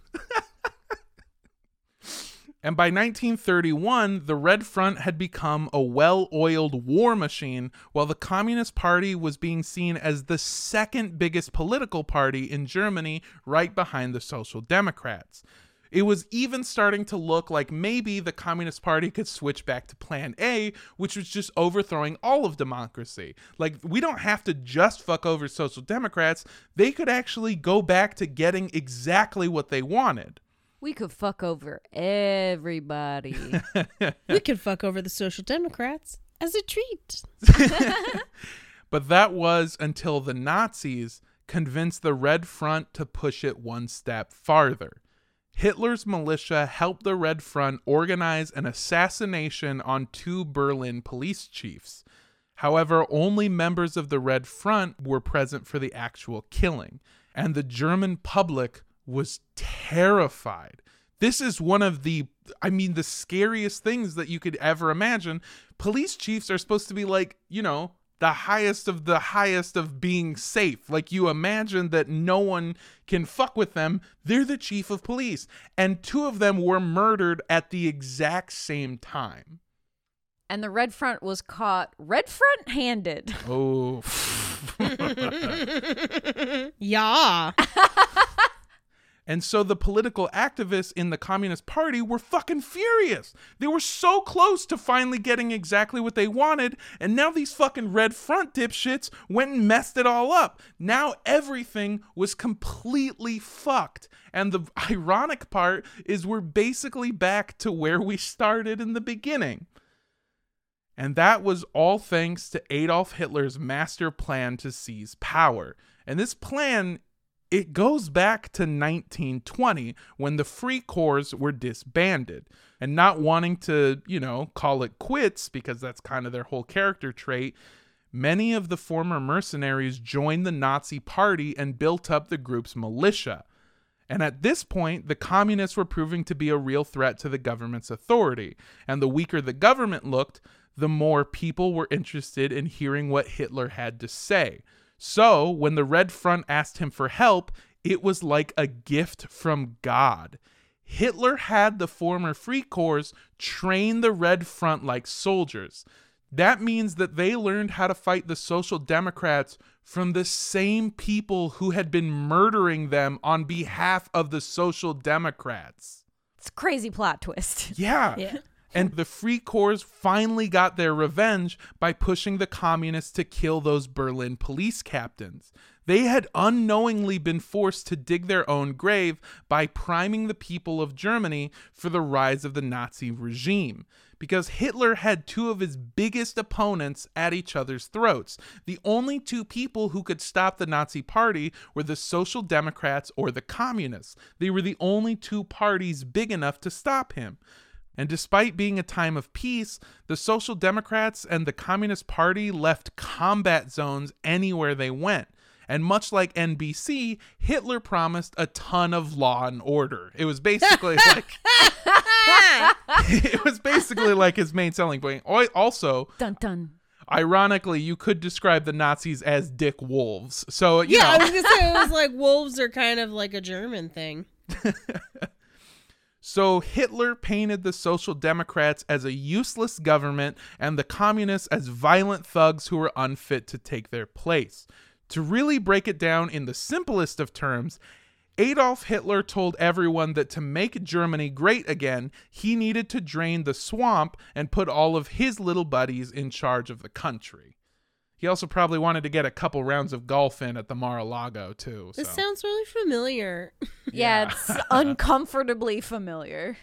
And by 1931, the Red Front had become a well oiled war machine, while the Communist Party was being seen as the second biggest political party in Germany, right behind the Social Democrats. It was even starting to look like maybe the Communist Party could switch back to Plan A, which was just overthrowing all of democracy. Like, we don't have to just fuck over Social Democrats, they could actually go back to getting exactly what they wanted. We could fuck over everybody. We could fuck over the Social Democrats as a treat. But that was until the Nazis convinced the Red Front to push it one step farther. Hitler's militia helped the Red Front organize an assassination on two Berlin police chiefs. However, only members of the Red Front were present for the actual killing, and the German public was terrified. This is one of the, I mean, the scariest things that you could ever imagine. Police chiefs are supposed to be like, you know, the highest of the highest of being safe. Like you imagine that no one can fuck with them. They're the chief of police. And two of them were murdered at the exact same time. and the Red Front was caught red front handed. Oh. Yeah. And so the political activists in the Communist Party were fucking furious. They were so close to finally getting exactly what they wanted, and now these fucking Red Front dipshits went and messed it all up. Now everything was completely fucked. And the ironic part is we're basically back to where we started in the beginning. And that was all thanks to Adolf Hitler's master plan to seize power. And this plan it goes back to 1920 when the Free Corps were disbanded. And not wanting to, you know, call it quits because that's kind of their whole character trait, many of the former mercenaries joined the Nazi party and built up the group's militia. And at this point, the communists were proving to be a real threat to the government's authority. And the weaker the government looked, the more people were interested in hearing what Hitler had to say. So, when the Red Front asked him for help, it was like a gift from God. Hitler had the former Free Corps train the Red Front like soldiers. That means that they learned how to fight the Social Democrats from the same people who had been murdering them on behalf of the Social Democrats. It's a crazy plot twist. Yeah. Yeah. And the Free Corps finally got their revenge by pushing the communists to kill those Berlin police captains. They had unknowingly been forced to dig their own grave by priming the people of Germany for the rise of the Nazi regime. Because Hitler had two of his biggest opponents at each other's throats. The only two people who could stop the Nazi Party were the Social Democrats or the Communists. They were the only two parties big enough to stop him. And despite being a time of peace, the Social Democrats and the Communist Party left combat zones anywhere they went. And much like NBC, Hitler promised a ton of law and order. It was basically like it was basically like his main selling point. Also, Dun dun. ironically, you could describe the Nazis as dick wolves. So, you Yeah, I was gonna say it was like wolves are kind of like a German thing. So Hitler painted the Social Democrats as a useless government and the communists as violent thugs who were unfit to take their place. To really break it down in the simplest of terms, Adolf Hitler told everyone that to make Germany great again, he needed to drain the swamp and put all of his little buddies in charge of the country. He also probably wanted to get a couple rounds of golf in at the Mar-a-Lago too. This so. sounds really familiar. Yeah, it's uncomfortably familiar.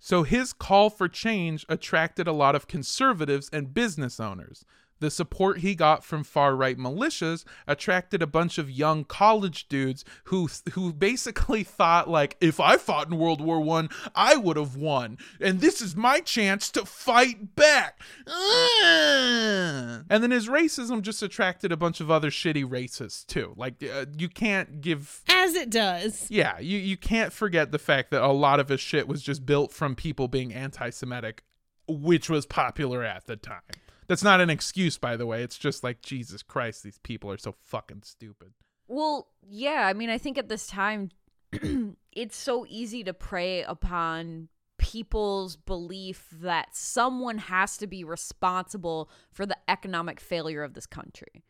So his call for change attracted a lot of conservatives and business owners. The support he got from far right militias attracted a bunch of young college dudes who who basically thought like if I fought in World War 1, I would have won and this is my chance to fight back. Ugh. And then his racism just attracted a bunch of other shitty racists too. Like uh, you can't give As it does. yeah, you, you can't forget the fact that a lot of his shit was just built from people being anti Semitic, which was popular at the time. That's not an excuse, by the way. It's just like, Jesus Christ, these people are so fucking stupid. Well, yeah, I mean, I think at this time, it's so easy to prey upon people's belief that someone has to be responsible for the economic failure of this country.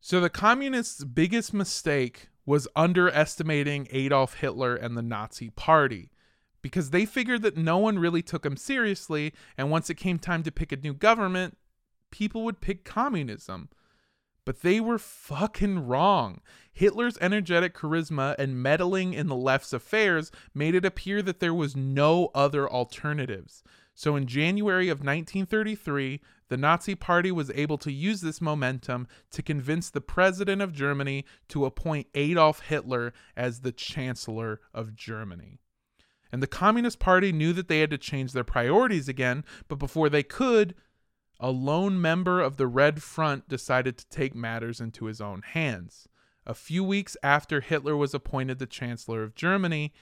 So the communists' biggest mistake was underestimating Adolf Hitler and the Nazi Party. Because they figured that no one really took him seriously, and once it came time to pick a new government, people would pick communism. But they were fucking wrong. Hitler's energetic charisma and meddling in the left's affairs made it appear that there was no other alternatives. So in January of 1933, the Nazi Party was able to use this momentum to convince the president of Germany to appoint Adolf Hitler as the Chancellor of Germany. And the Communist Party knew that they had to change their priorities again, but before they could, a lone member of the Red Front decided to take matters into his own hands. A few weeks after Hitler was appointed the Chancellor of Germany,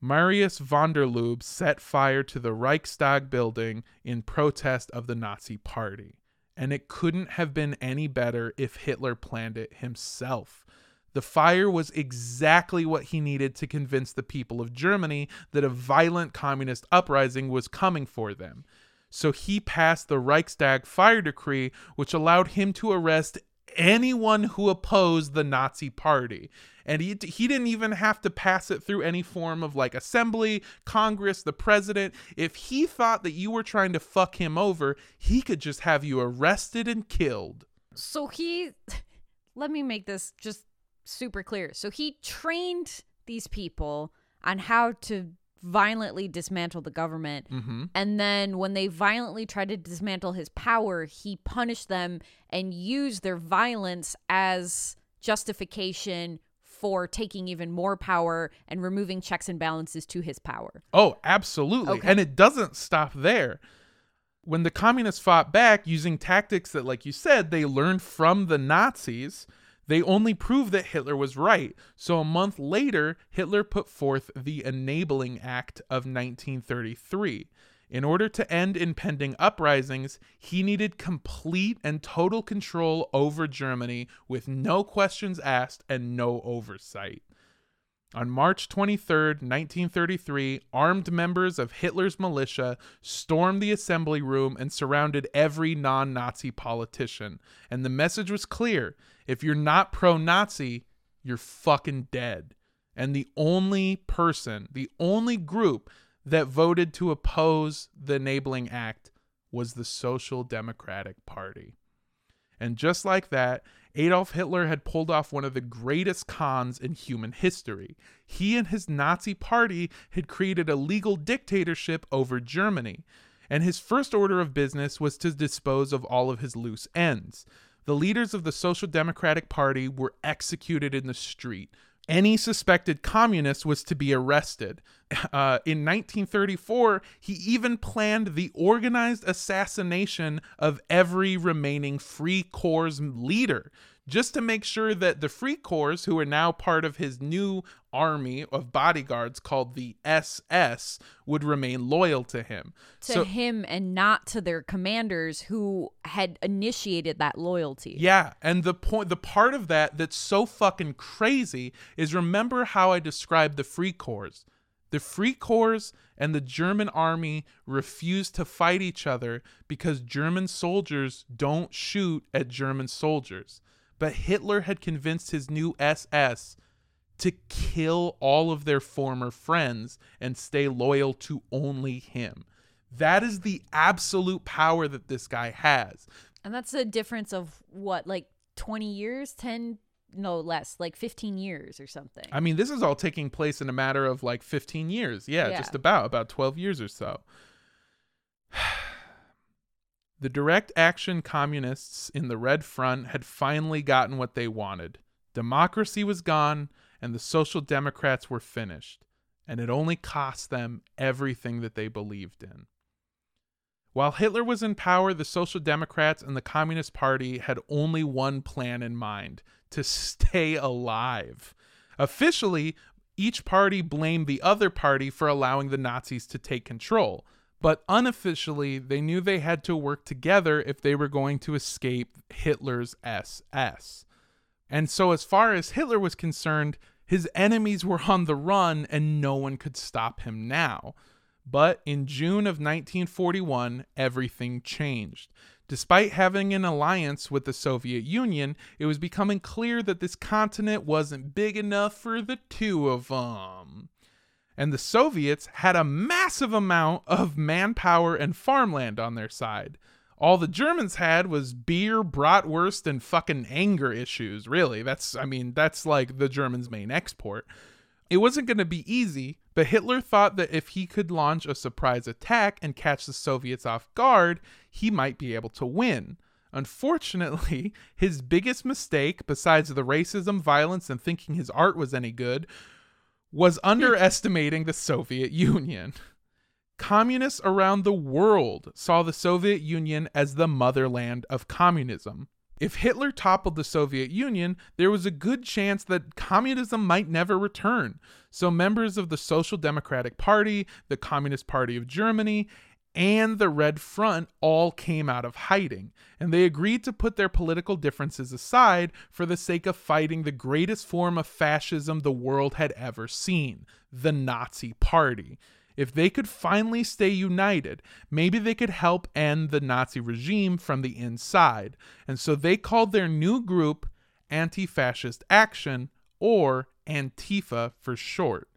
Marius von der Lubbe set fire to the Reichstag building in protest of the Nazi Party. And it couldn't have been any better if Hitler planned it himself. The fire was exactly what he needed to convince the people of Germany that a violent communist uprising was coming for them. So he passed the Reichstag fire decree, which allowed him to arrest anyone who opposed the Nazi party. And he, he didn't even have to pass it through any form of like assembly, Congress, the president. If he thought that you were trying to fuck him over, he could just have you arrested and killed. So he, let me make this just super clear. So he trained these people on how to violently dismantle the government. Mm-hmm. And then when they violently tried to dismantle his power, he punished them and used their violence as justification for taking even more power and removing checks and balances to his power. Oh, absolutely. Okay. And it doesn't stop there. When the communists fought back using tactics that, like you said, they learned from the Nazis, they only proved that Hitler was right. So a month later, Hitler put forth the Enabling Act of 1933. In order to end impending uprisings, he needed complete and total control over Germany with no questions asked and no oversight. On March 23, 1933, armed members of Hitler's militia stormed the assembly room and surrounded every non Nazi politician. And the message was clear if you're not pro Nazi, you're fucking dead. And the only person, the only group that voted to oppose the Enabling Act was the Social Democratic Party. And just like that, Adolf Hitler had pulled off one of the greatest cons in human history. He and his Nazi party had created a legal dictatorship over Germany, and his first order of business was to dispose of all of his loose ends. The leaders of the Social Democratic Party were executed in the street. Any suspected communist was to be arrested. Uh, in 1934, he even planned the organized assassination of every remaining Free Corps leader, just to make sure that the Free Corps, who are now part of his new army of bodyguards called the SS, would remain loyal to him. To So- him and not to their commanders who had initiated that loyalty. Yeah, and the point the part of that that's so fucking crazy is remember how I described the Free Corps. The Free Corps and the German army refused to fight each other because German soldiers don't shoot at German soldiers. But Hitler had convinced his new SS to kill all of their former friends and stay loyal to only him. That is the absolute power that this guy has. And that's a difference of what, like 20 years? 10, no less, like 15 years or something. I mean, this is all taking place in a matter of like 15 years. Yeah, Yeah. just about about 12 years or so. the direct action communists in the Red Front had finally gotten what they wanted. Democracy was gone and the Social Democrats were finished, and it only cost them everything that they believed in. While Hitler was in power, the Social Democrats and the Communist Party had only one plan in mind to stay alive. Officially, each party blamed the other party for allowing the Nazis to take control. But unofficially, they knew they had to work together if they were going to escape Hitler's SS. And so, as far as Hitler was concerned, his enemies were on the run and no one could stop him now. But in June of 1941, everything changed. Despite having an alliance with the Soviet Union, it was becoming clear that this continent wasn't big enough for the two of them. And the Soviets had a massive amount of manpower and farmland on their side. All the Germans had was beer, bratwurst, and fucking anger issues, really. That's, I mean, that's like the Germans' main export. It wasn't going to be easy, but Hitler thought that if he could launch a surprise attack and catch the Soviets off guard, he might be able to win. Unfortunately, his biggest mistake, besides the racism, violence, and thinking his art was any good, was hmm. underestimating the Soviet Union. Communists around the world saw the Soviet Union as the motherland of communism. If Hitler toppled the Soviet Union, there was a good chance that communism might never return. So, members of the Social Democratic Party, the Communist Party of Germany, and the Red Front all came out of hiding, and they agreed to put their political differences aside for the sake of fighting the greatest form of fascism the world had ever seen the Nazi Party. If they could finally stay united, maybe they could help end the Nazi regime from the inside. And so they called their new group Anti Fascist Action, or Antifa for short.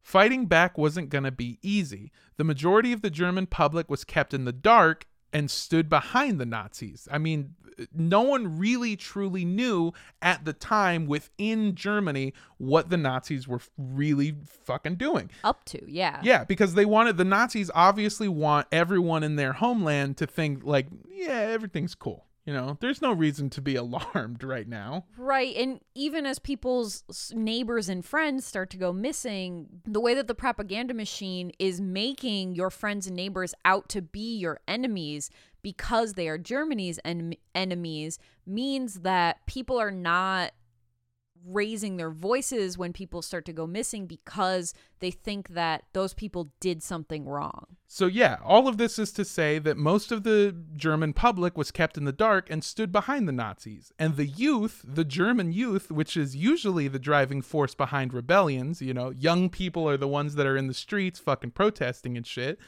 Fighting back wasn't going to be easy. The majority of the German public was kept in the dark and stood behind the Nazis. I mean, no one really truly knew at the time within Germany what the Nazis were really fucking doing. Up to, yeah. Yeah, because they wanted the Nazis obviously want everyone in their homeland to think like, yeah, everything's cool. You know, there's no reason to be alarmed right now. Right. And even as people's neighbors and friends start to go missing, the way that the propaganda machine is making your friends and neighbors out to be your enemies because they are Germany's en- enemies means that people are not raising their voices when people start to go missing because they think that those people did something wrong. So, yeah, all of this is to say that most of the German public was kept in the dark and stood behind the Nazis. And the youth, the German youth, which is usually the driving force behind rebellions, you know, young people are the ones that are in the streets fucking protesting and shit.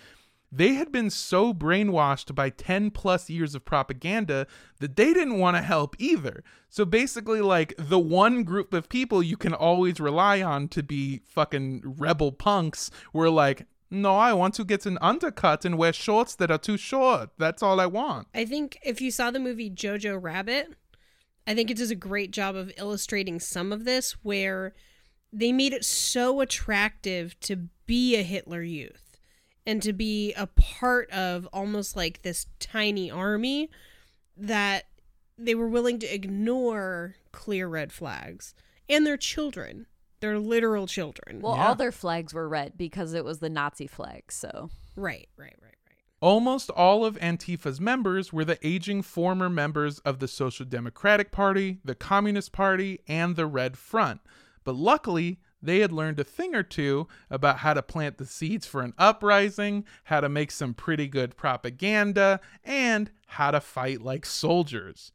They had been so brainwashed by 10 plus years of propaganda that they didn't want to help either. So basically, like, the one group of people you can always rely on to be fucking rebel punks were like, no, I want to get an undercut and wear shorts that are too short. That's all I want. I think if you saw the movie Jojo Rabbit, I think it does a great job of illustrating some of this where they made it so attractive to be a Hitler youth and to be a part of almost like this tiny army that they were willing to ignore clear red flags and their children, their literal children. Well, Yeah. all their flags were red because it was the Nazi flag. So, right, right, right, right. Almost all of Antifa's members were the aging former members of the Social Democratic Party, the Communist Party, and the Red Front. But luckily, they had learned a thing or two about how to plant the seeds for an uprising, how to make some pretty good propaganda, and how to fight like soldiers.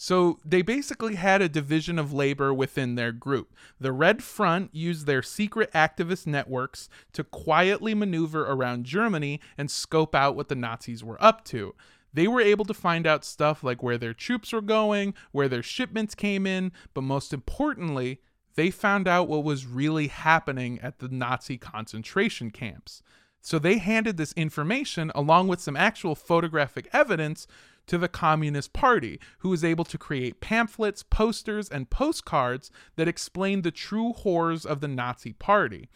So they basically had a division of labor within their group. The Red Front used their secret activist networks to quietly maneuver around Germany and scope out what the Nazis were up to. They were able to find out stuff like where their troops were going, where their shipments came in, but most importantly, they found out what was really happening at the Nazi concentration camps. So they handed this information, along with some actual photographic evidence, to the Communist Party, who was able to create pamphlets, posters, and postcards that explained the true horrors of the Nazi Party.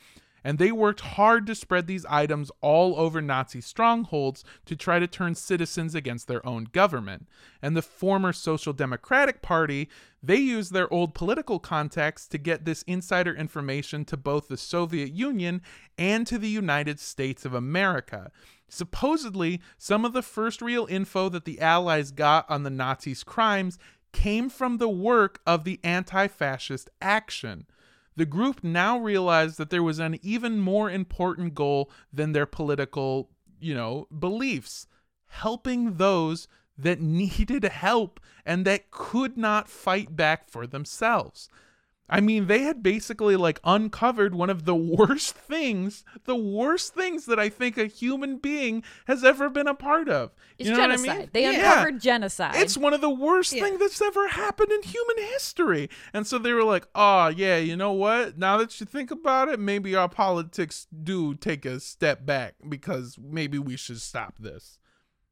And they worked hard to spread these items all over Nazi strongholds to try to turn citizens against their own government. And the former Social Democratic Party, they used their old political contacts to get this insider information to both the Soviet Union and to the United States of America. Supposedly, some of the first real info that the Allies got on the Nazis' crimes came from the work of the anti fascist action. The group now realized that there was an even more important goal than their political, you know, beliefs helping those that needed help and that could not fight back for themselves. I mean, they had basically like uncovered one of the worst things, the worst things that I think a human being has ever been a part of. it's you know genocide. what I mean? They Yeah. uncovered genocide. It's one of the worst Yeah. things that's ever happened in human history. And so they were like, oh, yeah, you know what? Now that you think about it, maybe our politics do take a step back because maybe we should stop this.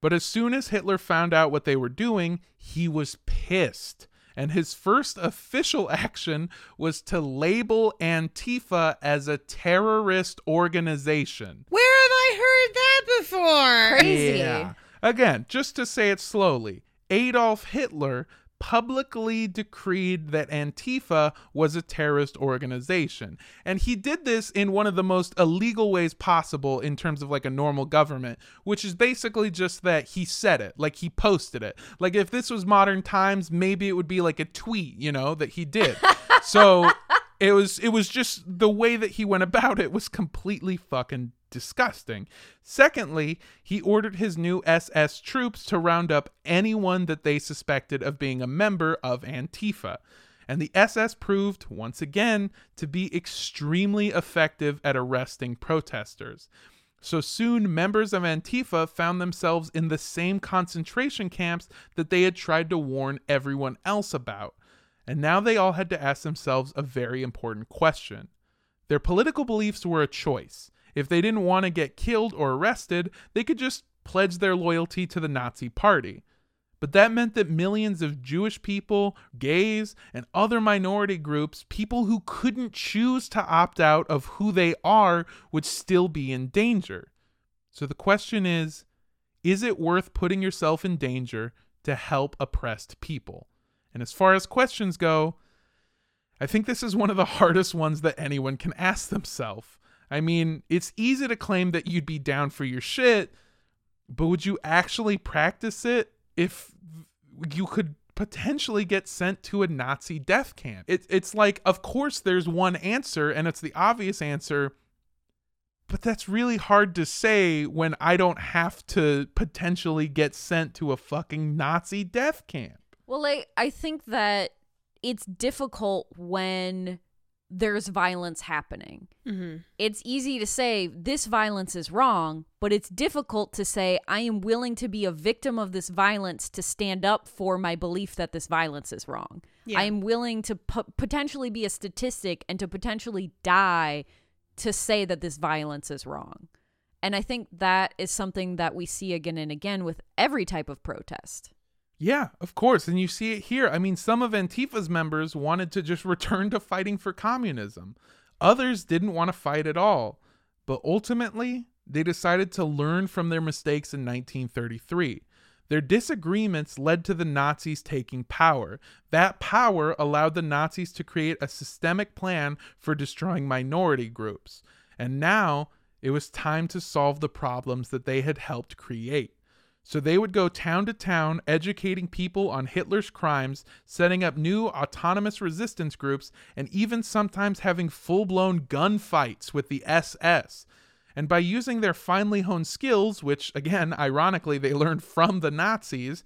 But as soon as Hitler found out what they were doing, he was pissed. And his first official action was to label Antifa as a terrorist organization. Where have I heard that before? Crazy. Yeah. Again, just to say it slowly, Adolf Hitler publicly decreed that Antifa was a terrorist organization. And he did this in one of the most illegal ways possible in terms of like a normal government, which is basically just that he said it, like he posted it. Like if this was modern times, maybe it would be like a tweet, you know, that he did. so it was it was just the way that he went about it was completely fucking disgusting. Secondly, he ordered his new SS troops to round up anyone that they suspected of being a member of Antifa. And the SS proved, once again, to be extremely effective at arresting protesters. So soon, members of Antifa found themselves in the same concentration camps that they had tried to warn everyone else about. And now they all had to ask themselves a very important question. Their political beliefs were a choice. If they didn't want to get killed or arrested, they could just pledge their loyalty to the Nazi Party. But that meant that millions of Jewish people, gays, and other minority groups, people who couldn't choose to opt out of who they are, would still be in danger. So the question is is it worth putting yourself in danger to help oppressed people? And as far as questions go, I think this is one of the hardest ones that anyone can ask themselves. I mean, it's easy to claim that you'd be down for your shit, but would you actually practice it if you could potentially get sent to a Nazi death camp? It, it's like, of course, there's one answer, and it's the obvious answer, but that's really hard to say when I don't have to potentially get sent to a fucking Nazi death camp. Well, I, I think that it's difficult when there's violence happening. Mm-hmm. It's easy to say this violence is wrong, but it's difficult to say I am willing to be a victim of this violence to stand up for my belief that this violence is wrong. Yeah. I am willing to potentially be a statistic and to potentially die to say that this violence is wrong. And I think that is something that we see again and again with every type of protest. Yeah, of course. And you see it here. I mean, some of Antifa's members wanted to just return to fighting for communism, others didn't want to fight at all. But ultimately, they decided to learn from their mistakes in 1933. Their disagreements led to the Nazis taking power. That power allowed the Nazis to create a systemic plan for destroying minority groups. And now it was time to solve the problems that they had helped create. So they would go town to town, educating people on Hitler's crimes, setting up new autonomous resistance groups, and even sometimes having full blown gunfights with the SS. And by using their finely honed skills, which again, ironically, they learned from the Nazis,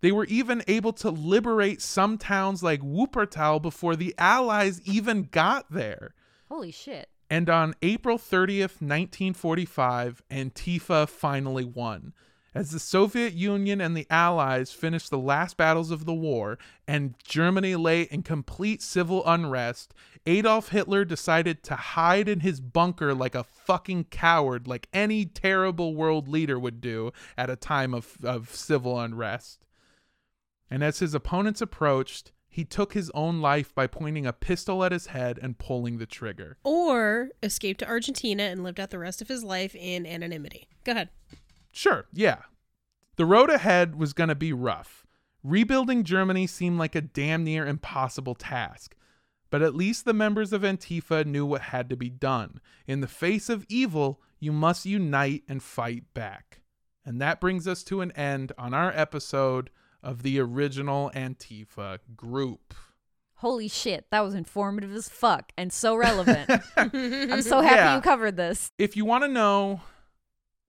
they were even able to liberate some towns like Wuppertal before the Allies even got there. Holy shit. And on April 30th, 1945, Antifa finally won. As the Soviet Union and the Allies finished the last battles of the war and Germany lay in complete civil unrest, Adolf Hitler decided to hide in his bunker like a fucking coward, like any terrible world leader would do at a time of, of civil unrest. And as his opponents approached, he took his own life by pointing a pistol at his head and pulling the trigger. Or escaped to Argentina and lived out the rest of his life in anonymity. Go ahead. Sure, yeah. The road ahead was going to be rough. Rebuilding Germany seemed like a damn near impossible task. But at least the members of Antifa knew what had to be done. In the face of evil, you must unite and fight back. And that brings us to an end on our episode of the original Antifa group. Holy shit, that was informative as fuck and so relevant. I'm so happy Yeah. you covered this. if you want to know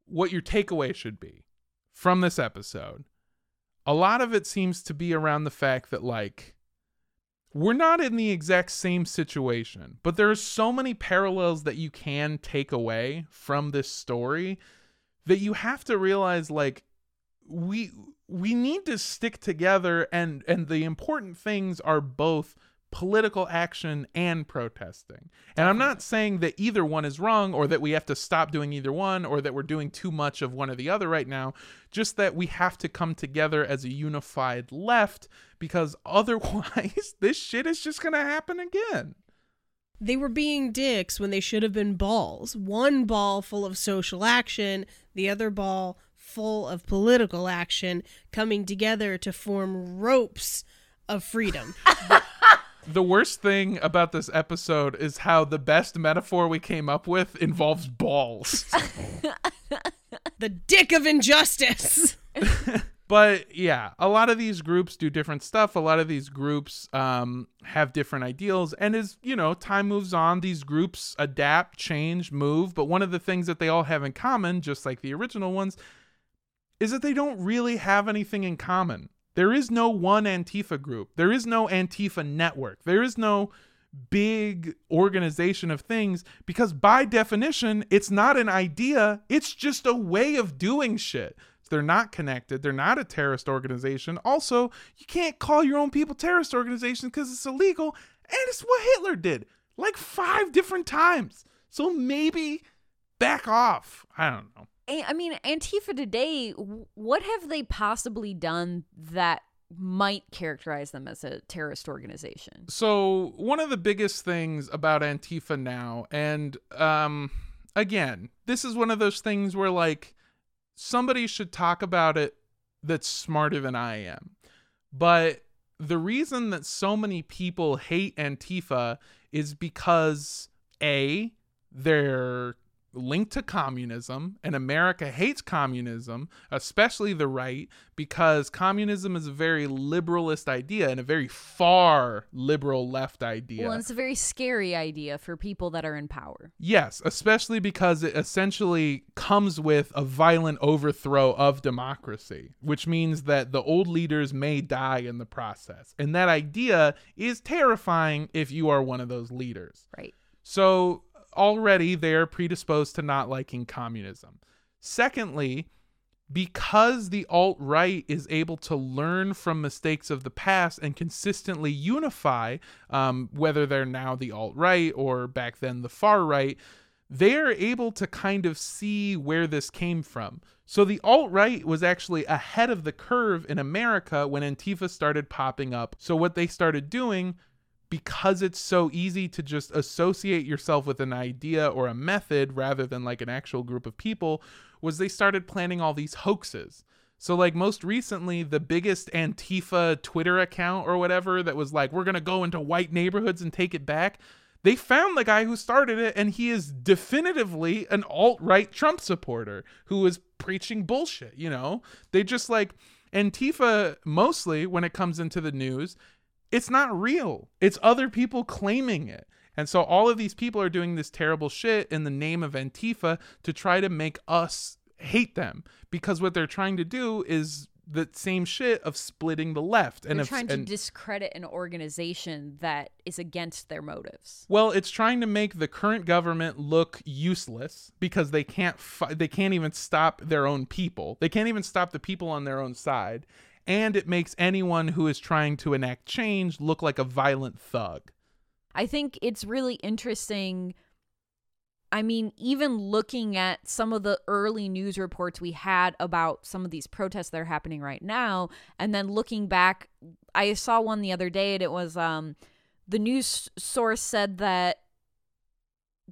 what your takeaway should be from this episode, a lot of it seems to be around the fact that, like, we're not in the exact same situation, but there are so many parallels that you can take away from this story that you have to realize, like, we we need to stick together and and the important things are both political action and protesting. And I'm not saying that either one is wrong or that we have to stop doing either one or that we're doing too much of one or the other right now, just that we have to come together as a unified left because otherwise this shit is just going to happen again. They were being dicks when they should have been balls. One ball full of social action, the other ball full of political action coming together to form ropes of freedom. The worst thing about this episode is how the best metaphor we came up with involves balls. the dick of injustice. but yeah, a lot of these groups do different stuff. A lot of these groups um, have different ideals. And as, you know, time moves on, these groups adapt, change, move. But one of the things that they all have in common, just like the original ones, is that they don't really have anything in common. There is no one Antifa group. There is no Antifa network. There is no big organization of things because by definition, it's not an idea, it's just a way of doing shit. They're not connected. They're not a terrorist organization. Also, you can't call your own people terrorist organizations because it's illegal. And it's what Hitler did like five different times. So maybe back off. I don't know. I mean, Antifa today, what have they possibly done that might characterize them as a terrorist organization? So one of the biggest things about Antifa now, and um, again, this is one of those things where like somebody should talk about it that's smarter than I am. But the reason that so many people hate Antifa is because A, they're linked to communism and America hates communism, especially the right, because communism is a very liberalist idea and a very far liberal left idea. Well, it's a very scary idea for people that are in power. Yes, especially because it essentially comes with a violent overthrow of democracy, which means that the old leaders may die in the process. And that idea is terrifying if you are one of those leaders. Right. So already they're predisposed to not liking communism. Secondly, because the alt right is able to learn from mistakes of the past and consistently unify, um, whether they're now the alt right or back then the far right, they're able to kind of see where this came from. So the alt right was actually ahead of the curve in America when Antifa started popping up. So what they started doing because it's so easy to just associate yourself with an idea or a method rather than like an actual group of people was they started planning all these hoaxes. So like most recently the biggest Antifa Twitter account or whatever that was like we're going to go into white neighborhoods and take it back. They found the guy who started it and he is definitively an alt-right Trump supporter who is preaching bullshit, you know? They just like Antifa mostly when it comes into the news it's not real. It's other people claiming it. And so all of these people are doing this terrible shit in the name of Antifa to try to make us hate them because what they're trying to do is the same shit of splitting the left and They're of, trying to and- discredit an organization that is against their motives. Well, it's trying to make the current government look useless because they can't fi- they can't even stop their own people. They can't even stop the people on their own side, and it makes anyone who is trying to enact change look like a violent thug. I think it's really interesting. I mean, even looking at some of the early news reports we had about some of these protests that are happening right now, and then looking back, I saw one the other day, and it was um, the news source said that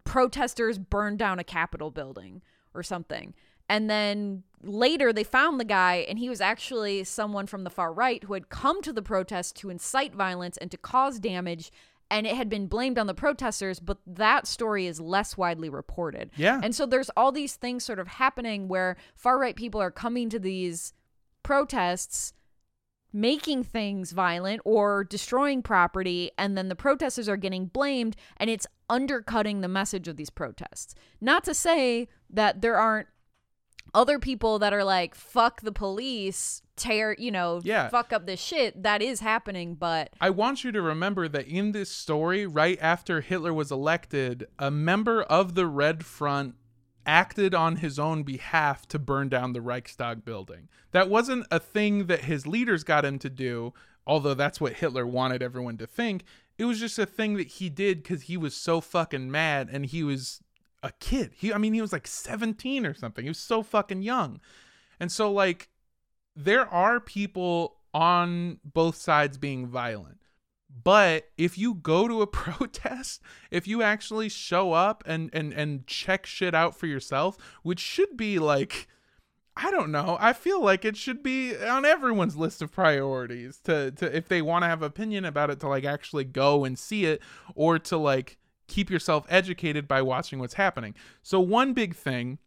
protesters burned down a Capitol building or something. And then later they found the guy, and he was actually someone from the far right who had come to the protest to incite violence and to cause damage. And it had been blamed on the protesters, but that story is less widely reported. Yeah. And so there's all these things sort of happening where far right people are coming to these protests making things violent or destroying property and then the protesters are getting blamed and it's undercutting the message of these protests not to say that there aren't other people that are like fuck the police tear you know Yeah. fuck up this shit that is happening but I want you to remember that in this story, right after Hitler was elected, a member of the Red Front acted on his own behalf to burn down the Reichstag building. That wasn't a thing that his leaders got him to do, although that's what Hitler wanted everyone to think. It was just a thing that he did because he was so fucking mad and he was a kid. He, I mean, he was like 17 or something. He was so fucking young. And so, like, there are people on both sides being violent. But if you go to a protest, if you actually show up and and and check shit out for yourself, which should be like I don't know. I feel like it should be on everyone's list of priorities to to if they want to have opinion about it to like actually go and see it or to like keep yourself educated by watching what's happening. So one big thing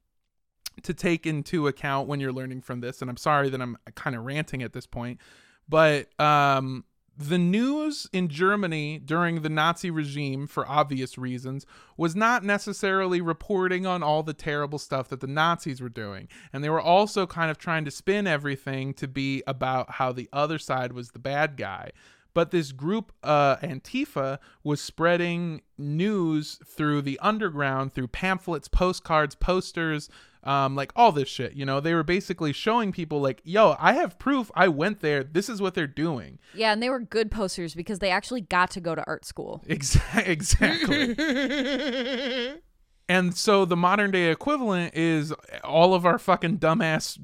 to take into account when you're learning from this and i'm sorry that i'm kind of ranting at this point but um the news in Germany during the Nazi regime, for obvious reasons, was not necessarily reporting on all the terrible stuff that the Nazis were doing. And they were also kind of trying to spin everything to be about how the other side was the bad guy. But this group, uh, Antifa, was spreading news through the underground, through pamphlets, postcards, posters, um, like all this shit. You know, they were basically showing people, like, yo, I have proof I went there. This is what they're doing. Yeah, and they were good posters because they actually got to go to art school. Exa- exactly. and so the modern day equivalent is all of our fucking dumbass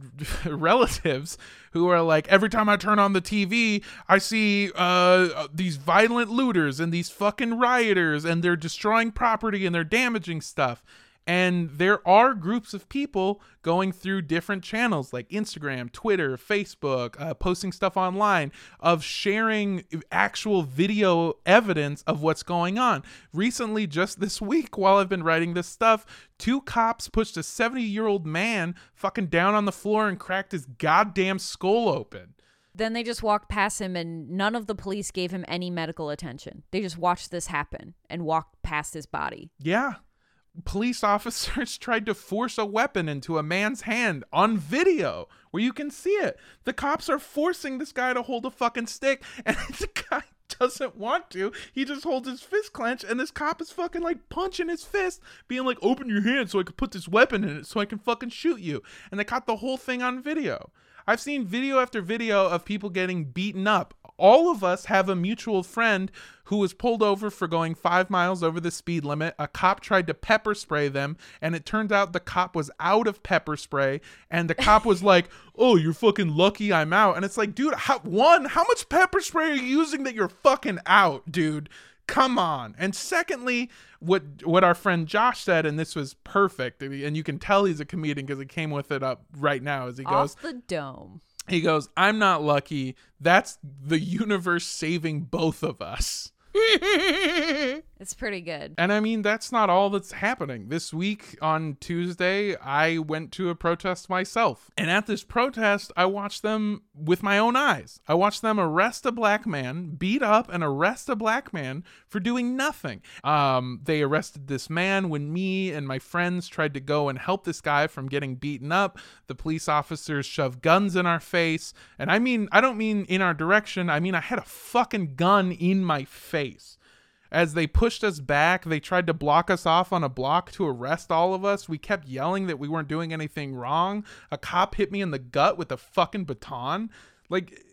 relatives who are like every time I turn on the TV, I see uh, these violent looters and these fucking rioters and they're destroying property and they're damaging stuff. And there are groups of people going through different channels like Instagram, Twitter, Facebook, uh, posting stuff online, of sharing actual video evidence of what's going on. Recently, just this week, while I've been writing this stuff, two cops pushed a 70 year old man fucking down on the floor and cracked his goddamn skull open. Then they just walked past him, and none of the police gave him any medical attention. They just watched this happen and walked past his body. Yeah. Police officers tried to force a weapon into a man's hand on video where you can see it. The cops are forcing this guy to hold a fucking stick, and the guy doesn't want to. He just holds his fist clenched, and this cop is fucking like punching his fist, being like, Open your hand so I can put this weapon in it so I can fucking shoot you. And they caught the whole thing on video. I've seen video after video of people getting beaten up. All of us have a mutual friend who was pulled over for going five miles over the speed limit. A cop tried to pepper spray them, and it turned out the cop was out of pepper spray. And the cop was like, "Oh, you're fucking lucky I'm out." And it's like, dude, how, one, how much pepper spray are you using that you're fucking out, dude? Come on. And secondly, what what our friend Josh said, and this was perfect, and you can tell he's a comedian because he came with it up right now as he goes. Off the dome. He goes, I'm not lucky. That's the universe saving both of us. It's pretty good. And I mean, that's not all that's happening. This week on Tuesday, I went to a protest myself. And at this protest, I watched them with my own eyes. I watched them arrest a black man, beat up and arrest a black man for doing nothing. Um, they arrested this man when me and my friends tried to go and help this guy from getting beaten up. The police officers shoved guns in our face. And I mean, I don't mean in our direction, I mean, I had a fucking gun in my face. As they pushed us back, they tried to block us off on a block to arrest all of us. We kept yelling that we weren't doing anything wrong. A cop hit me in the gut with a fucking baton. Like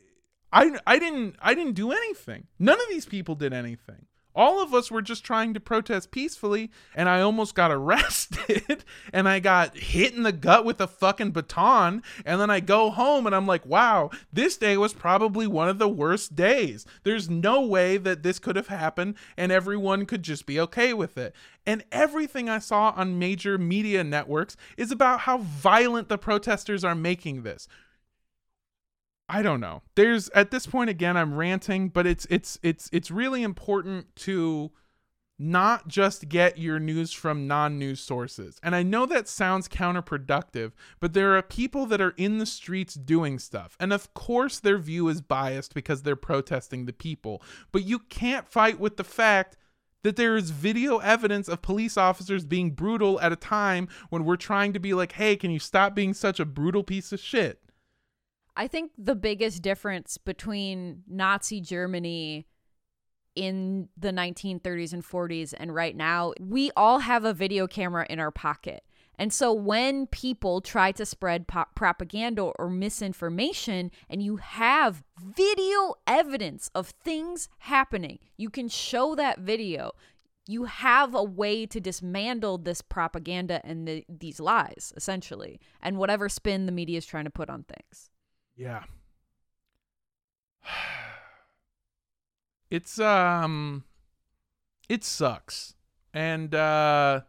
I I didn't I didn't do anything. None of these people did anything. All of us were just trying to protest peacefully, and I almost got arrested, and I got hit in the gut with a fucking baton, and then I go home and I'm like, wow, this day was probably one of the worst days. There's no way that this could have happened, and everyone could just be okay with it. And everything I saw on major media networks is about how violent the protesters are making this. I don't know. There's at this point again I'm ranting, but it's it's it's it's really important to not just get your news from non-news sources. And I know that sounds counterproductive, but there are people that are in the streets doing stuff. And of course their view is biased because they're protesting the people. But you can't fight with the fact that there is video evidence of police officers being brutal at a time when we're trying to be like, "Hey, can you stop being such a brutal piece of shit?" I think the biggest difference between Nazi Germany in the 1930s and 40s and right now, we all have a video camera in our pocket. And so when people try to spread po- propaganda or misinformation and you have video evidence of things happening, you can show that video. You have a way to dismantle this propaganda and the, these lies, essentially, and whatever spin the media is trying to put on things. Yeah. It's um it sucks. And uh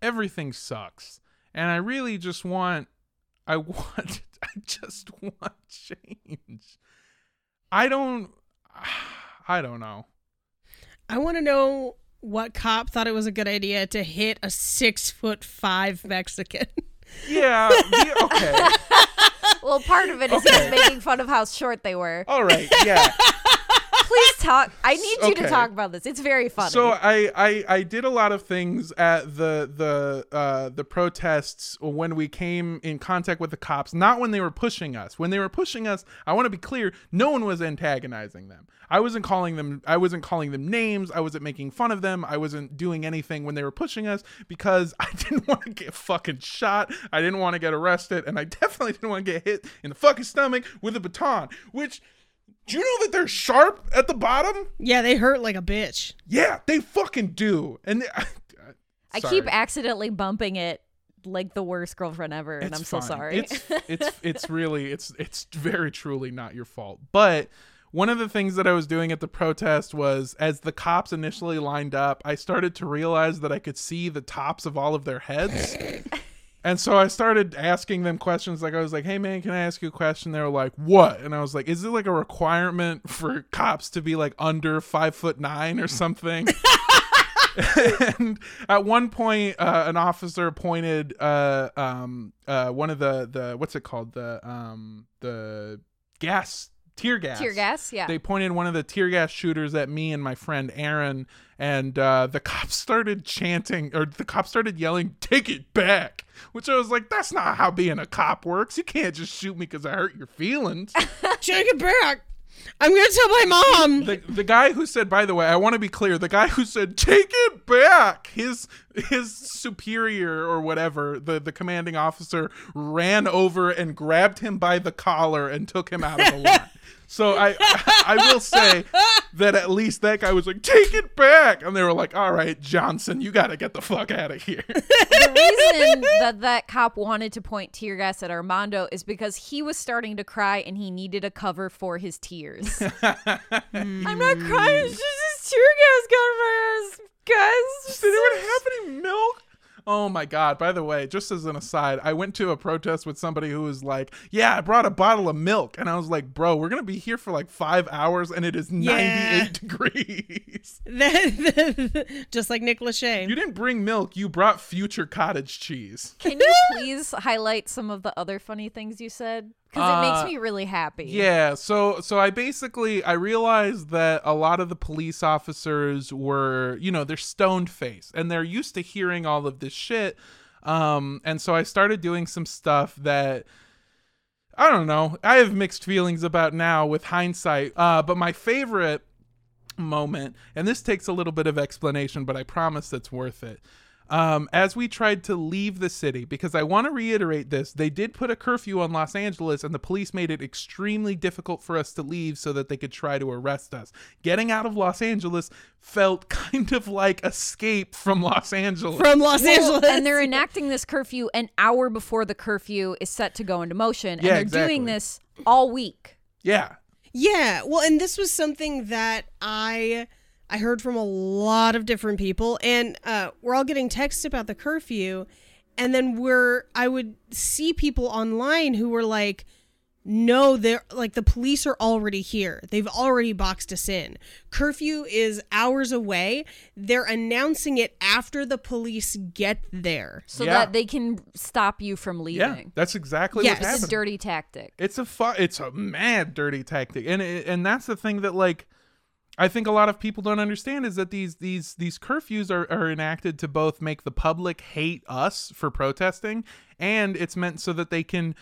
everything sucks. And I really just want I want I just want change. I don't I don't know. I want to know what cop thought it was a good idea to hit a six foot five Mexican. Yeah. the- okay. Well, part of it is Okay. making fun of how short they were. All right. Yeah. Please talk. I need you Okay. to talk about this. It's very funny. So I, I I did a lot of things at the the uh, the protests when we came in contact with the cops. Not when they were pushing us. When they were pushing us, I want to be clear. No one was antagonizing them. I wasn't calling them. I wasn't calling them names. I wasn't making fun of them. I wasn't doing anything when they were pushing us because I didn't want to get fucking shot. I didn't want to get arrested, and I definitely didn't want to get hit in the fucking stomach with a baton. Which, do you know that they're sharp at the bottom? Yeah, they hurt like a bitch. Yeah, they fucking do. And they, I sorry. keep accidentally bumping it like the worst girlfriend ever, and It's I'm so sorry. It's it's it's really it's it's very truly not your fault. But one of the things that I was doing at the protest was as the cops initially lined up, I started to realize that I could see the tops of all of their heads. And so I started asking them questions like I was like, "Hey man, can I ask you a question?" They were like, "What?" And I was like, "Is it like a requirement for cops to be like under five foot nine or something?" and at one point, uh, an officer pointed uh, um, uh, one of the the what's it called the um, the gas tear gas Tear gas, yeah. they pointed one of the tear gas shooters at me and my friend Aaron, and uh, the cops started chanting, or the cops started yelling, "Take it back!" Which I was like, "That's not how being a cop works. You can't just shoot me because I hurt your feelings." Take it back. I'm gonna tell my mom. the the guy who said, by the way, I want to be clear, the guy who said, "Take it back," his his superior or whatever, the the commanding officer ran over and grabbed him by the collar and took him out of the line. So I I will say that at least that guy was like, "Take it back," and they were like, "All right, Johnson, you got to get the fuck out of here." the reason that that cop wanted to point tear gas at Armando is because he was starting to cry and he needed a cover for his tears. I'm not crying. It's just this tear gas got my ass, guys. Did anyone have any milk? Oh my god, by the way, just as an aside, I went to a protest with somebody who was like, Yeah, I brought a bottle of milk. And I was like, Bro, we're gonna be here for like five hours and it is Yeah. 98 degrees. Then just like Nick Lachey. You didn't bring milk, you brought future cottage cheese. Can you please highlight some of the other funny things you said? Because it Uh, makes me really happy. Yeah, so so I basically I realized that a lot of the police officers were, you know, they're stoned faced and they're used to hearing all of this shit. Um and so I started doing some stuff that I don't know. I have mixed feelings about now with hindsight. Uh but my favorite moment, and this takes a little bit of explanation, but I promise it's worth it. Um, as we tried to leave the city, because I want to reiterate this, they did put a curfew on Los Angeles, and the police made it extremely difficult for us to leave so that they could try to arrest us. Getting out of Los Angeles felt kind of like escape from Los Angeles. From Los Well, Angeles. and they're enacting this curfew an hour before the curfew is set to go into motion. And Yeah, they're exactly. doing this all week. yeah. Yeah, well, and this was something that I I heard from a lot of different people, and uh, we're all getting texts about the curfew, and then we're I would see people online who were like, "No, they're like the police are already here. They've already boxed us in. Curfew is hours away. They're announcing it after the police get there." So Yeah. that they can stop you from leaving. Yeah. leaving. That's exactly Yes. what's It's a happening. dirty tactic. It's a fu- it's a mad dirty tactic, and it, and that's the thing that like I think a lot of people don't understand is that these these these curfews are, are enacted to both make the public hate us for protesting, and it's meant so that they can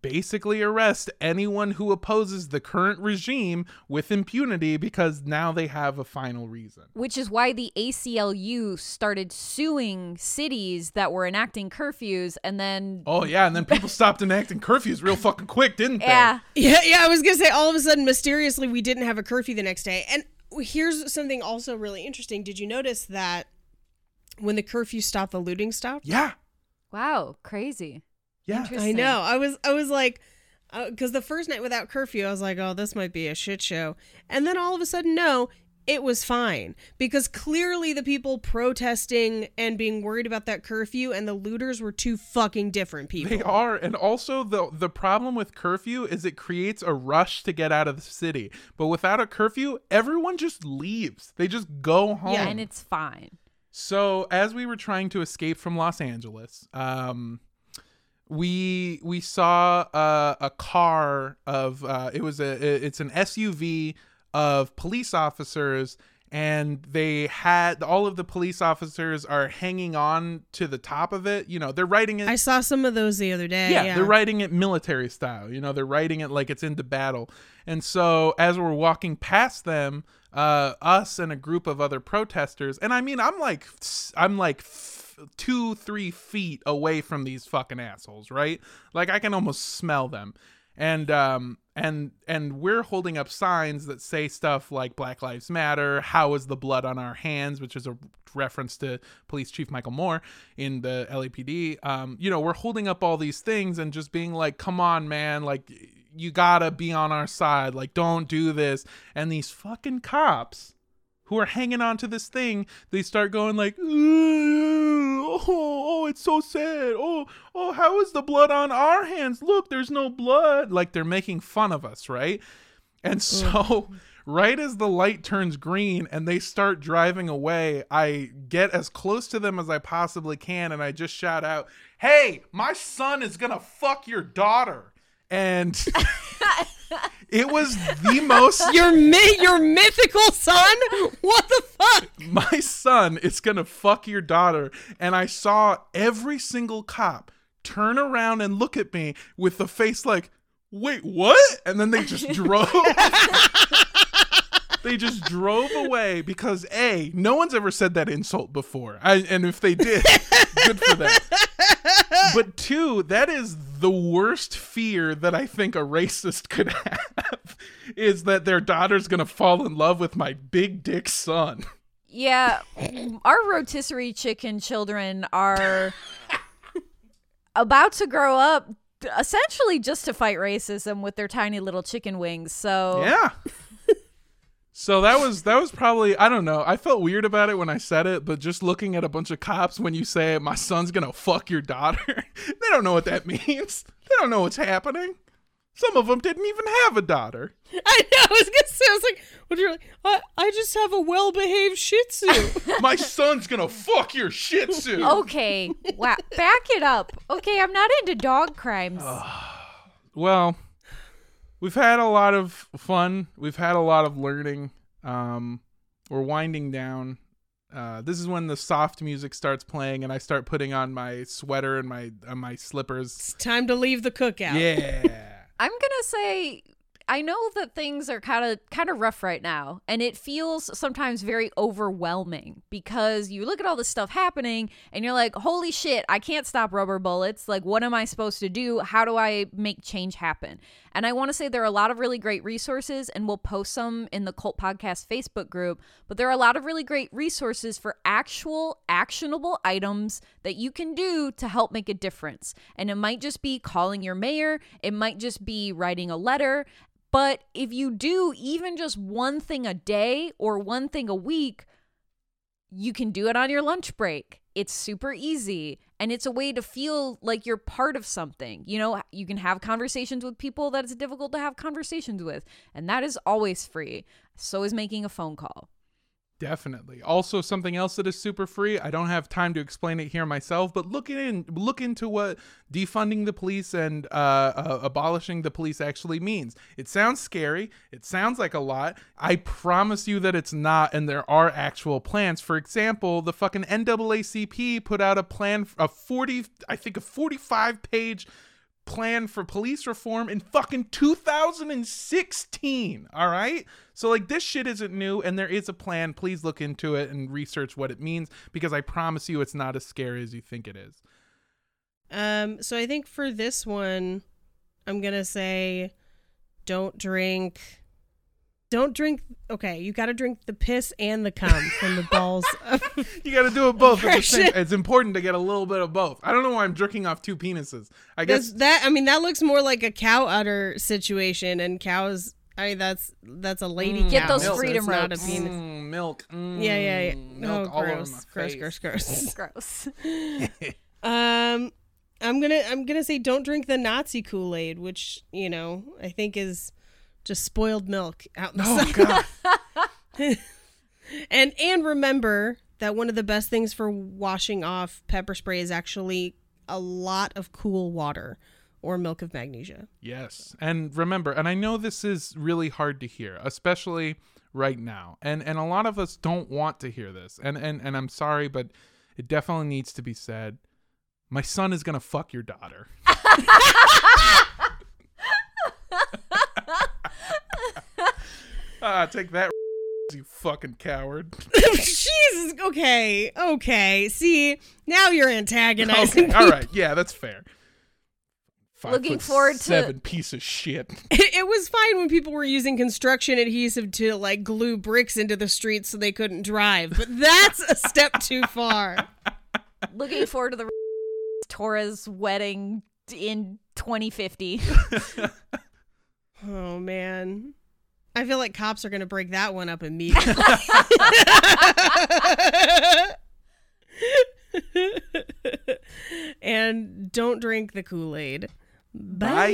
basically arrest anyone who opposes the current regime with impunity because now they have a final reason. Which is why the ACLU started suing cities that were enacting curfews and then Oh yeah, and then people stopped enacting curfews real fucking quick, didn't they? yeah, Yeah, yeah, I was gonna say all of a sudden mysteriously we didn't have a curfew the next day. And here's something also really interesting. Did you notice that when the curfew stopped, the looting stopped? Yeah. wow, crazy. Yeah. I know. I was I was like uh, because the first night without curfew, I was like, oh, this might be a shit show. And then all of a sudden, no, it was fine because clearly the people protesting and being worried about that curfew and the looters were two fucking different people. They are, and also the the problem with curfew is it creates a rush to get out of the city. But without a curfew, everyone just leaves. They just go home. Yeah, and it's fine. so as we were trying to escape from Los Angeles, um, we we saw uh, a car of uh, it was a it's an SUV of police officers and they had all of the police officers are hanging on to the top of it you know they're writing it I saw some of those the other day. yeah, Yeah, they're writing it military style. You know, they're writing it like it's into battle. And so as we're walking past them, uh, us and a group of other protesters, and I mean, I'm like, I'm like f- two, three feet away from these fucking assholes, right? Like I can almost smell them. And um and and we're holding up signs that say stuff like Black Lives Matter, how is the blood on our hands, which is a reference to Police Chief Michael Moore in the LAPD. Um, you know, we're holding up all these things and just being like, come on, man, like you gotta be on our side. Like, don't do this. And these fucking cops who are hanging on to this thing, they start going like, oh, oh, it's so sad. Oh, oh, how is the blood on our hands? Look, there's no blood. Like they're making fun of us, right? And mm. so, right as the light turns green and they start driving away, I get as close to them as I possibly can and I just shout out, Hey, my son is gonna fuck your daughter. And it was the most Your mi- your mythical son? What the fuck? my son is gonna fuck your daughter. And i saw every single cop turn around and look at me with the face like wait what? And then they just drove. They just drove away because a no one's ever said that insult before. I, and if they did good for them but two that is the worst fear that i think a racist could have is that their daughter's gonna fall in love with my big dick son Yeah, our rotisserie chicken children are about to grow up essentially just to fight racism with their tiny little chicken wings. So Yeah. So that was that was probably I don't know. I felt weird about it when I said it, but just looking at a bunch of cops when you say my son's gonna fuck your daughter, they don't know what that means. They don't know what's happening. Some of them didn't even have a daughter. I know. I was gonna say. I was like, "What?" You're like, I, "I just have a well-behaved Shih Tzu." My son's gonna fuck your Shih Tzu. Okay, wow, back it up. Okay, I'm not into dog crimes. Well, we've had a lot of fun. We've had a lot of learning. Um, we're winding down. Uh, this is when the soft music starts playing, and I start putting on my sweater and my uh, my slippers. it's time to leave the cookout. Yeah. I'm gonna say I know that things are kind of kind of rough right now, and it feels sometimes very overwhelming because you look at all this stuff happening, and you're like, "Holy shit! I can't stop rubber bullets. Like, what am I supposed to do? How do I make change happen?" And I want to say there are a lot of really great resources, and we'll post some in the Cult Podcast Facebook group. But there are a lot of really great resources for actual actionable items that you can do to help make a difference. And it might just be calling your mayor, it might just be writing a letter. But if you do even just one thing a day or one thing a week, you can do it on your lunch break. It's super easy and it's a way to feel like you're part of something. You know, you can have conversations with people that it's difficult to have conversations with, and that is always free. So is making a phone call. Definitely. Also, something else that is super free. I don't have time to explain it here myself, but look in look into what defunding the police and uh, uh, abolishing the police actually means. It sounds scary. It sounds like a lot. I promise you that it's not, and there are actual plans. For example, the fucking NAACP put out a plan, a forty, I think, a forty-five page plan for police reform in fucking 2016 all right so like this shit isn't new and there is a plan please look into it and research what it means because i promise you it's not as scary as you think it is Um. So I think for this one, I'm gonna say, don't drink. Don't drink. Okay, you got to drink the piss and the cum from the balls. You got to do it both at the same it's important to get a little bit of both i don't know why i'm jerking off two penises i That's- guess that I mean that looks more like a cow udder situation, and cows. I mean that's that's a lady Mm. cow. Get those so freedom it's not a ropes. penis. Mm, milk mm, Yeah, yeah, yeah. milk oh, all gross, over my gross, face. gross, gross. Gross. Um, I'm gonna I'm gonna say don't drink the Nazi Kool Aid, which you know I think is just spoiled milk out in the oh sun. god And and remember that one of the best things for washing off pepper spray is actually a lot of cool water or milk of magnesia. Yes. And remember, and I know this is really hard to hear, especially right now. And and a lot of us don't want to hear this. And and and I'm sorry, but it definitely needs to be said. My son is going to fuck your daughter. ah, take that you fucking coward. Jesus. Okay. Okay. See, now you're antagonizing. Okay, all right. Yeah, that's fair. Five Looking foot forward to- seven piece of shit. It was fine when people were using construction adhesive to like glue bricks into the streets so they couldn't drive, but that's a step too far. Looking forward to the Torres wedding in 2050. Oh man. I feel like cops are going to break that one up immediately. and don't drink the Kool-Aid. Bye.